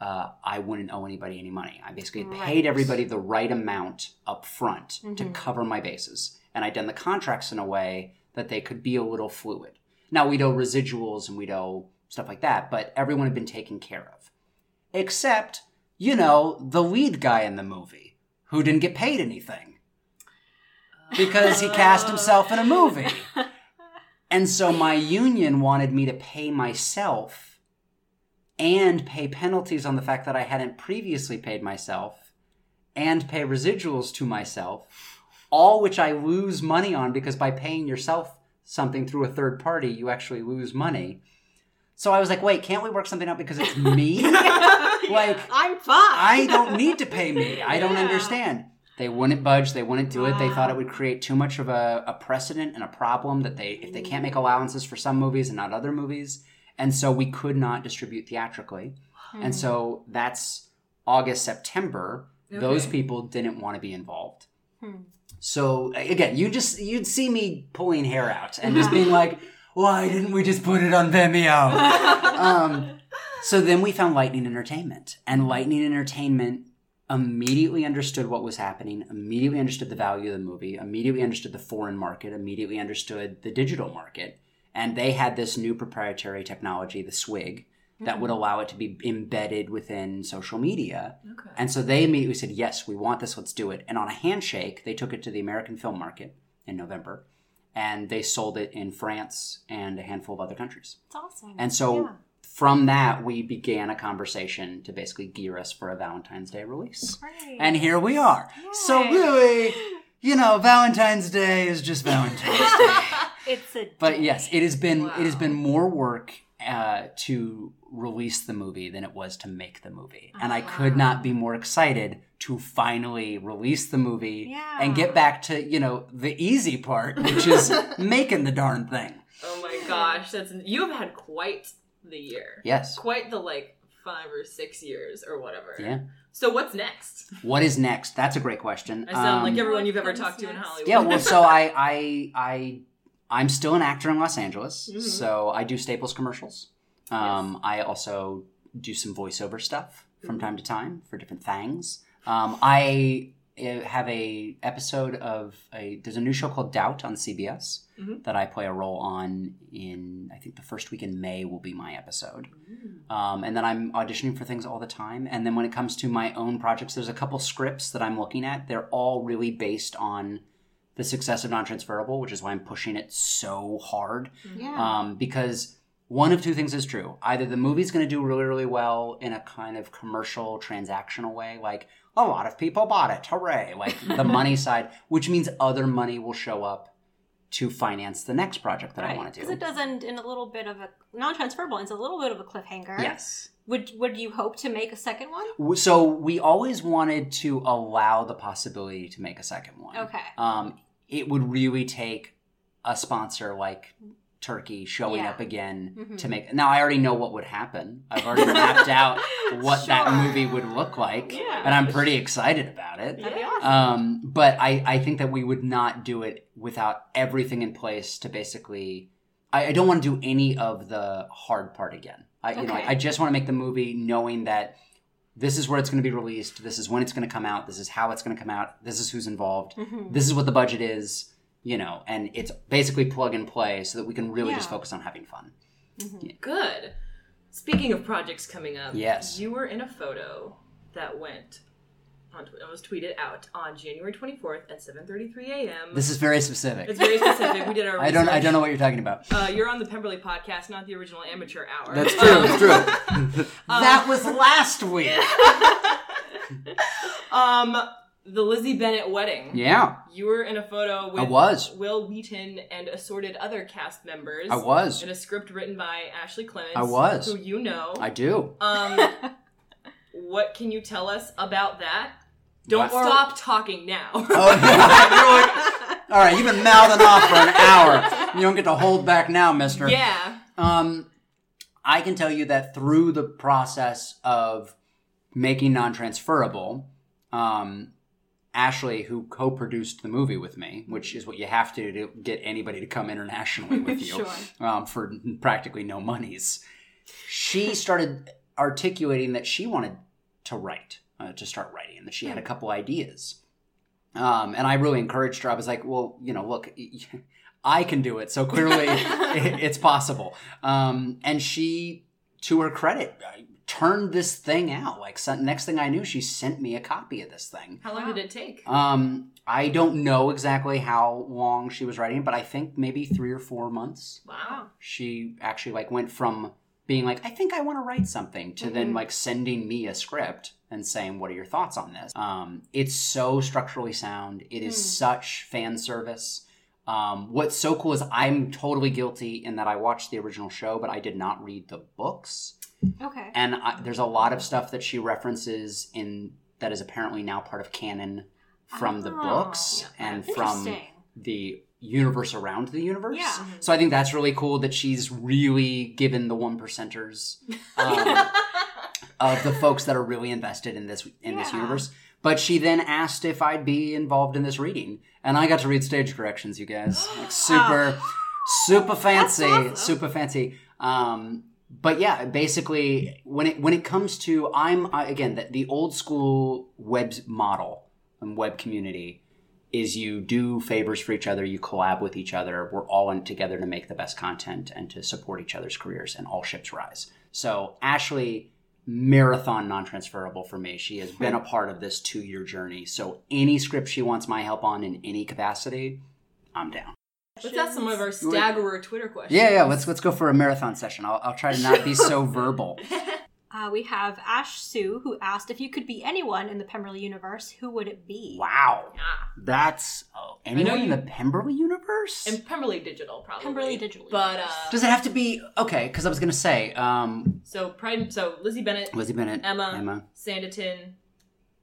uh, I wouldn't owe anybody any money. I basically paid everybody the right amount up front to Mhm. cover my bases, and I'd done the contracts in a way that they could be a little fluid. Now we'd owe residuals and we'd owe stuff like that, but everyone had been taken care of, except you know the lead guy in the movie who didn't get paid anything because he cast himself in a movie. (laughs) And so my union wanted me to pay myself and pay penalties on the fact that I hadn't previously paid myself and pay residuals to myself, all which I lose money on because by paying yourself something through a third party, you actually lose money. So I was like, wait, can't we work something out because it's (laughs) me? like, I'm fine. I don't need to pay me. I don't Yeah. understand. They wouldn't budge. They wouldn't do it. They thought it ah. would create too much of a, a precedent and a problem that they if they can't make mm. allowances for some movies and not other movies. And so we could not distribute theatrically. And hmm. so that's August, September. Those people didn't want to be involved. Hmm. So again, you just you'd see me pulling hair out and just (laughs) being like, "Why didn't we just put it on Vimeo?" (laughs) um, so then we found Lightning Entertainment, and Lightning Entertainment immediately understood what was happening, immediately understood the value of the movie, immediately understood the foreign market, immediately understood the digital market, and they had this new proprietary technology, the Swig, that would allow it to be embedded within social media. Okay. And so they immediately said, Yes, we want this, let's do it. And on a handshake, they took it to the American film market in November and they sold it in France and a handful of other countries. It's awesome. And so Yeah. from that, we began a conversation to basically gear us for a Valentine's Day release. And here we are. So really, (laughs) you know, Valentine's Day is just Valentine's Day. (laughs) it's a But yes, it has been it has been more work uh, to release the movie than it was to make the movie, and I could not be more excited to finally release the movie Yeah. and get back to you know the easy part, which is (laughs) making the darn thing. Oh my gosh, that's you have had quite the year. Yes. Quite the like five or six years or whatever. Yeah. So what's next? What is next? That's a great question. I sound like Um, everyone you've ever comes talked to in? Hollywood. Yeah, well, so (laughs) I, I, I, I'm still an actor in Los Angeles. Mhm. So I do Staples commercials. Um, I also do some voiceover stuff from time to time for different things. Um, I uh, have a episode of a. There's a new show called Doubt on CBS Mhm. that I play a role on. In I think the first week in May will be my episode. Um, and then I'm auditioning for things all the time. And then when it comes to my own projects, there's a couple scripts that I'm looking at. They're all really based on the success of non-transferable, which is why I'm pushing it so hard. Yeah. Um, because one of two things is true: either the movie's going to do really, really well in a kind of commercial, transactional way, like a lot of people bought it, hooray! Like the (laughs) money side, which means other money will show up to finance the next project that I want to do. Because it does end in a little bit of a non-transferable. It's a little bit of a cliffhanger. Yes. Would Would you hope to make a second one? So we always wanted to allow the possibility to make a second one. Okay. Um, it would really take a sponsor like Turkey showing Yeah. up again Mhm. to make. Now I already know what would happen. I've already mapped out (laughs) what that movie would look like, Yeah. and I'm pretty excited about it. That'd be awesome. Um, but I, I think that we would not do it without everything in place to basically. I, I don't want to do any of the hard part again. I, you know, Okay. I just want to make the movie knowing that this is where it's going to be released. This is when it's going to come out. This is how it's going to come out. This is who's involved. Mhm. This is what the budget is. You know, and it's basically plug and play so that we can really just focus on having fun. Good. Speaking of projects coming up, Yes. you were in a photo that went on it was tweeted out on January 24th at 7:33 a.m. This is very specific. it's very specific. We did our (laughs) I don't. I don't know what you're talking about. Uh, you're on the Pemberley podcast, not the original amateur hour. That's true. Um, That's true. (laughs) (laughs) that was last week. um, the Lizzie Bennet wedding. Yeah, You were in a photo with I was. Wil Wheaton and assorted other cast members. I was. In a script written by Ashley Clements. I was. Who you know. I do. Um, (laughs) what can you tell us about that? Don't stop talking now. Oh, (laughs) (laughs) all right, you've been mouthing off for an hour. You don't get to hold back now, Mister. yeah. Um, I can tell you that through the process of making non-transferable, um, Ashley, who co-produced the movie with me, which is what you have to do to get anybody to come internationally with (laughs) you, Sure. um, for practically no monies, she (laughs) started articulating that she wanted to write, uh, to start writing, and that she had a couple ideas. Um, and I really encouraged her. I was like, well, you know, look, I can do it. So clearly (laughs) it- it's possible. Um, and she, to her credit, turned this thing out. Like, so, next thing I knew, she sent me a copy of this thing. How long Wow. did it take? Um, I don't know exactly how long she was writing, but I think maybe three or four months. Wow. She actually like went from being like, I think I want to write something to then Mhm. like sending me a script and saying, What are your thoughts on this? Um, it's so structurally sound. It is Hmm. such fan service. Um, what's so cool is I'm totally guilty in that I watched the original show, but I did not read the books. Okay. And I, there's a lot of stuff that she references in that is apparently now part of canon from the Oh, books and from the universe around the universe. Yeah. So I think that's really cool that she's really given the one percenters (laughs) um, of the folks that are really invested in this in this universe. But she then asked if I'd be involved in this reading, and I got to read stage corrections. You guys, like (gasps) super, super fancy, awesome. super fancy. Um, but yeah, basically, when it when it comes to I'm I, again the, the old school web model and web community is you do favors for each other, you collab with each other. We're all in together to make the best content and to support each other's careers, and all ships rise. So Ashley, marathon non-transferable for me. She has been a hmm. part of this two-year journey. So any script she wants my help on in any capacity, I'm down. Let's ask some of our staggerer Twitter questions. Yeah, yeah. Let's let's go for a marathon session. I'll, I'll try to not be so (laughs) verbal. Uh, we have Ash Sue, who asked if you could be anyone in the Pemberley universe, who would it be? Wow, that's oh, anyone in you- the Pemberley universe. and Pemberley Digital, probably. Pemberley Digital, But uh, Does it have to be okay? Because I was gonna say, um, so Pride, so Lizzie Bennet, Lizzie Bennet, Emma, Emma. Sanditon,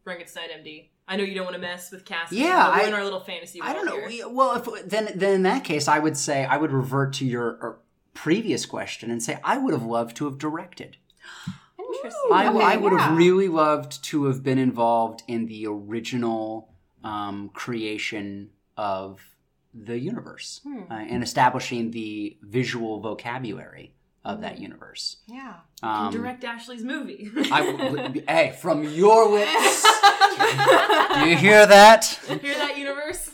Frankenstein, MD. I know you don't want to mess with casting. Yeah, but we're I- in our little fantasy. I don't know. here. Well, if then then in that case, I would say I would revert to your previous question and say I would have loved to have directed. (gasps) Interesting. I, Okay, I would have really loved to have been involved in the original um, creation of the universe Hmm. uh, and establishing the visual vocabulary of that universe. Yeah. Um, Direct Ashley's movie. I would, hey, from your lips, (laughs) do you hear that? Hear that universe?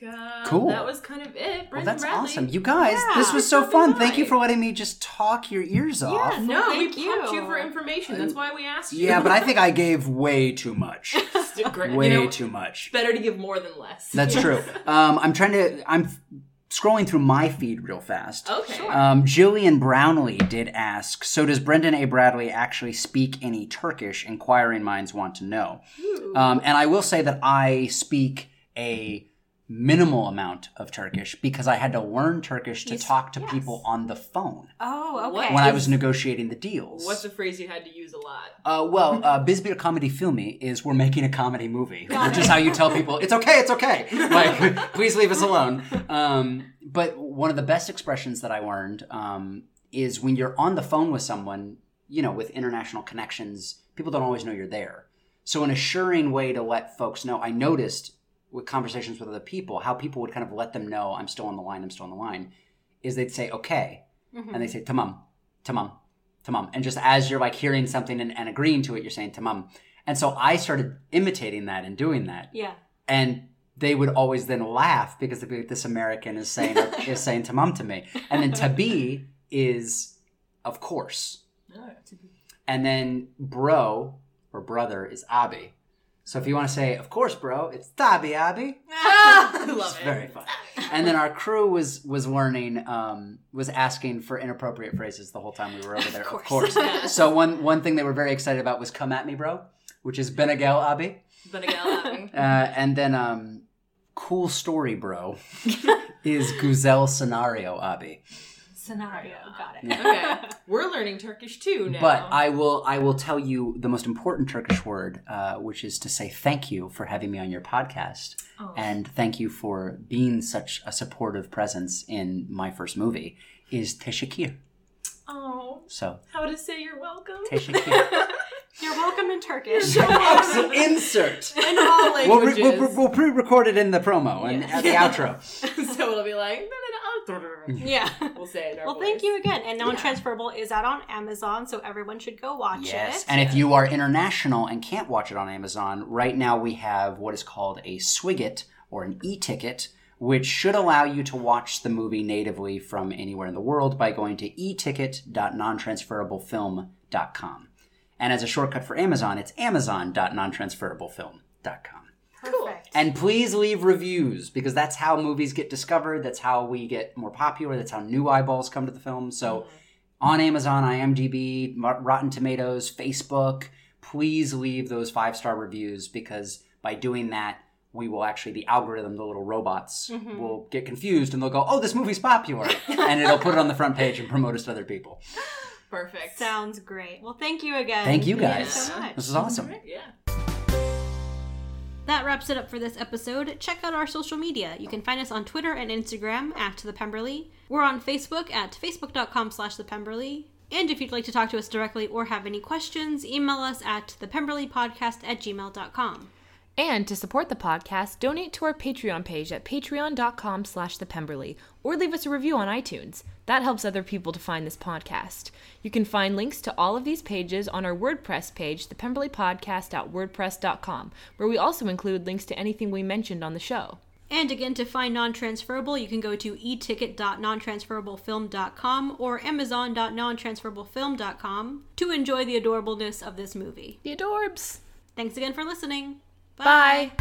God, Cool. That was kind of it. Well, that's Bradley. awesome. You guys, this was so so fun. did Thank you for letting me just talk your ears off. Yeah, No, we Thank pumped you you. for information. That's why we asked you. Yeah, but I think I gave way too much. (laughs) Way you know, too much. better to give more than less. That's true. Um, I'm trying to. I'm scrolling through my feed real fast. Okay. Um, Jillian Brownlee did ask, so does Brendan A. Bradley actually speak any Turkish? Inquiring minds want to know. Um, and I will say that I speak a minimal amount of Turkish because I had to learn Turkish to Yes, talk to yes. people on the phone Oh, okay. when I was negotiating the deals. What's the phrase you had to use a lot? Uh, well, uh, Bizbir Comedy Filmy is we're making a comedy movie, which is how you tell people it's okay, it's okay. (laughs) Like, please leave us alone. Um, but one of the best expressions that I learned um, is when you're on the phone with someone, you know, with international connections, people don't always know you're there. So, an assuring way to let folks know, I noticed with conversations with other people, how people would kind of let them know I'm still on the line, I'm still on the line, is they'd say, okay. Mm-hmm. And they say, tamam, tamam, tamam. And just as you're like hearing something and, and agreeing to it, you're saying tamam. And so I started imitating that and doing that. Yeah. And they would always then laugh because they'd be like, this American is saying (laughs) is saying tamam to me. And then tabi is of course. And then bro or brother is abi. So if you want to say, of course, bro, it's tabi abi. (laughs) I (laughs) love It's it. very fun. (laughs) And then our crew was was learning, um, was asking for inappropriate phrases the whole time we were over there. Of course. course. So one one thing they were very excited about was "Come at me, bro," which is Benagel Abi. But again, Uh, and then um, "Cool story, bro," is Guzel Scenario Abi. Scenario. Got it. okay, (laughs) we're learning Turkish too now. But I will I will tell you the most important Turkish word, uh, which is to say thank you for having me on your podcast, Oh. and thank you for being such a supportive presence in my first movie. Is teşekkür. oh, So how to say you're welcome? teşekkür. (laughs) You're welcome in Turkish. Excellent (laughs) insert. In all We'll, re- languages. we'll, we'll pre-record it in the promo and Yeah. at the outro. so it'll be like. "No, no, no, oh, yeah. We'll say it. In our Well, thank you again. And Non-Transferable is out on Amazon, so everyone should go watch Yes, it. and if you are international and can't watch it on Amazon, right now we have what is called a Swigget or an e-ticket, which should allow you to watch the movie natively from anywhere in the world by going to eticket.nontransferablefilm.com. And as a shortcut for Amazon, it's amazon.nontransferablefilm.com. Perfect. And please leave reviews because that's how movies get discovered. That's how we get more popular. That's how new eyeballs come to the film. So mm-hmm. on Amazon, IMDb, Rotten Tomatoes, Facebook, please leave those five star reviews because by doing that, we will actually, the algorithm, the little robots, mm-hmm. will get confused and they'll go, oh, this movie's popular. (laughs) and it'll put it on the front page and promote us to other people. Perfect. Sounds great. Well, thank you again. Thank you Thank guys. so much. This is awesome. Yeah. That wraps it up for this episode. Check out our social media. You can find us on Twitter and Instagram at The Pemberley. We're on Facebook at facebook.com slash The Pemberley. And if you'd like to talk to us directly or have any questions, email us at thepemberleypodcast at gmail.com. And to support the podcast, donate to our Patreon page at patreon.com slash thepemberley or leave us a review on iTunes. That helps other people to find this podcast. You can find links to all of these pages on our WordPress page, thepemberleypodcast.wordpress.com, where we also include links to anything we mentioned on the show. And again, to find non-transferable, you can go to eticket.nontransferablefilm.com or amazon.nontransferablefilm.com to enjoy the adorableness of this movie. The adorbs! Thanks again for listening. Bye.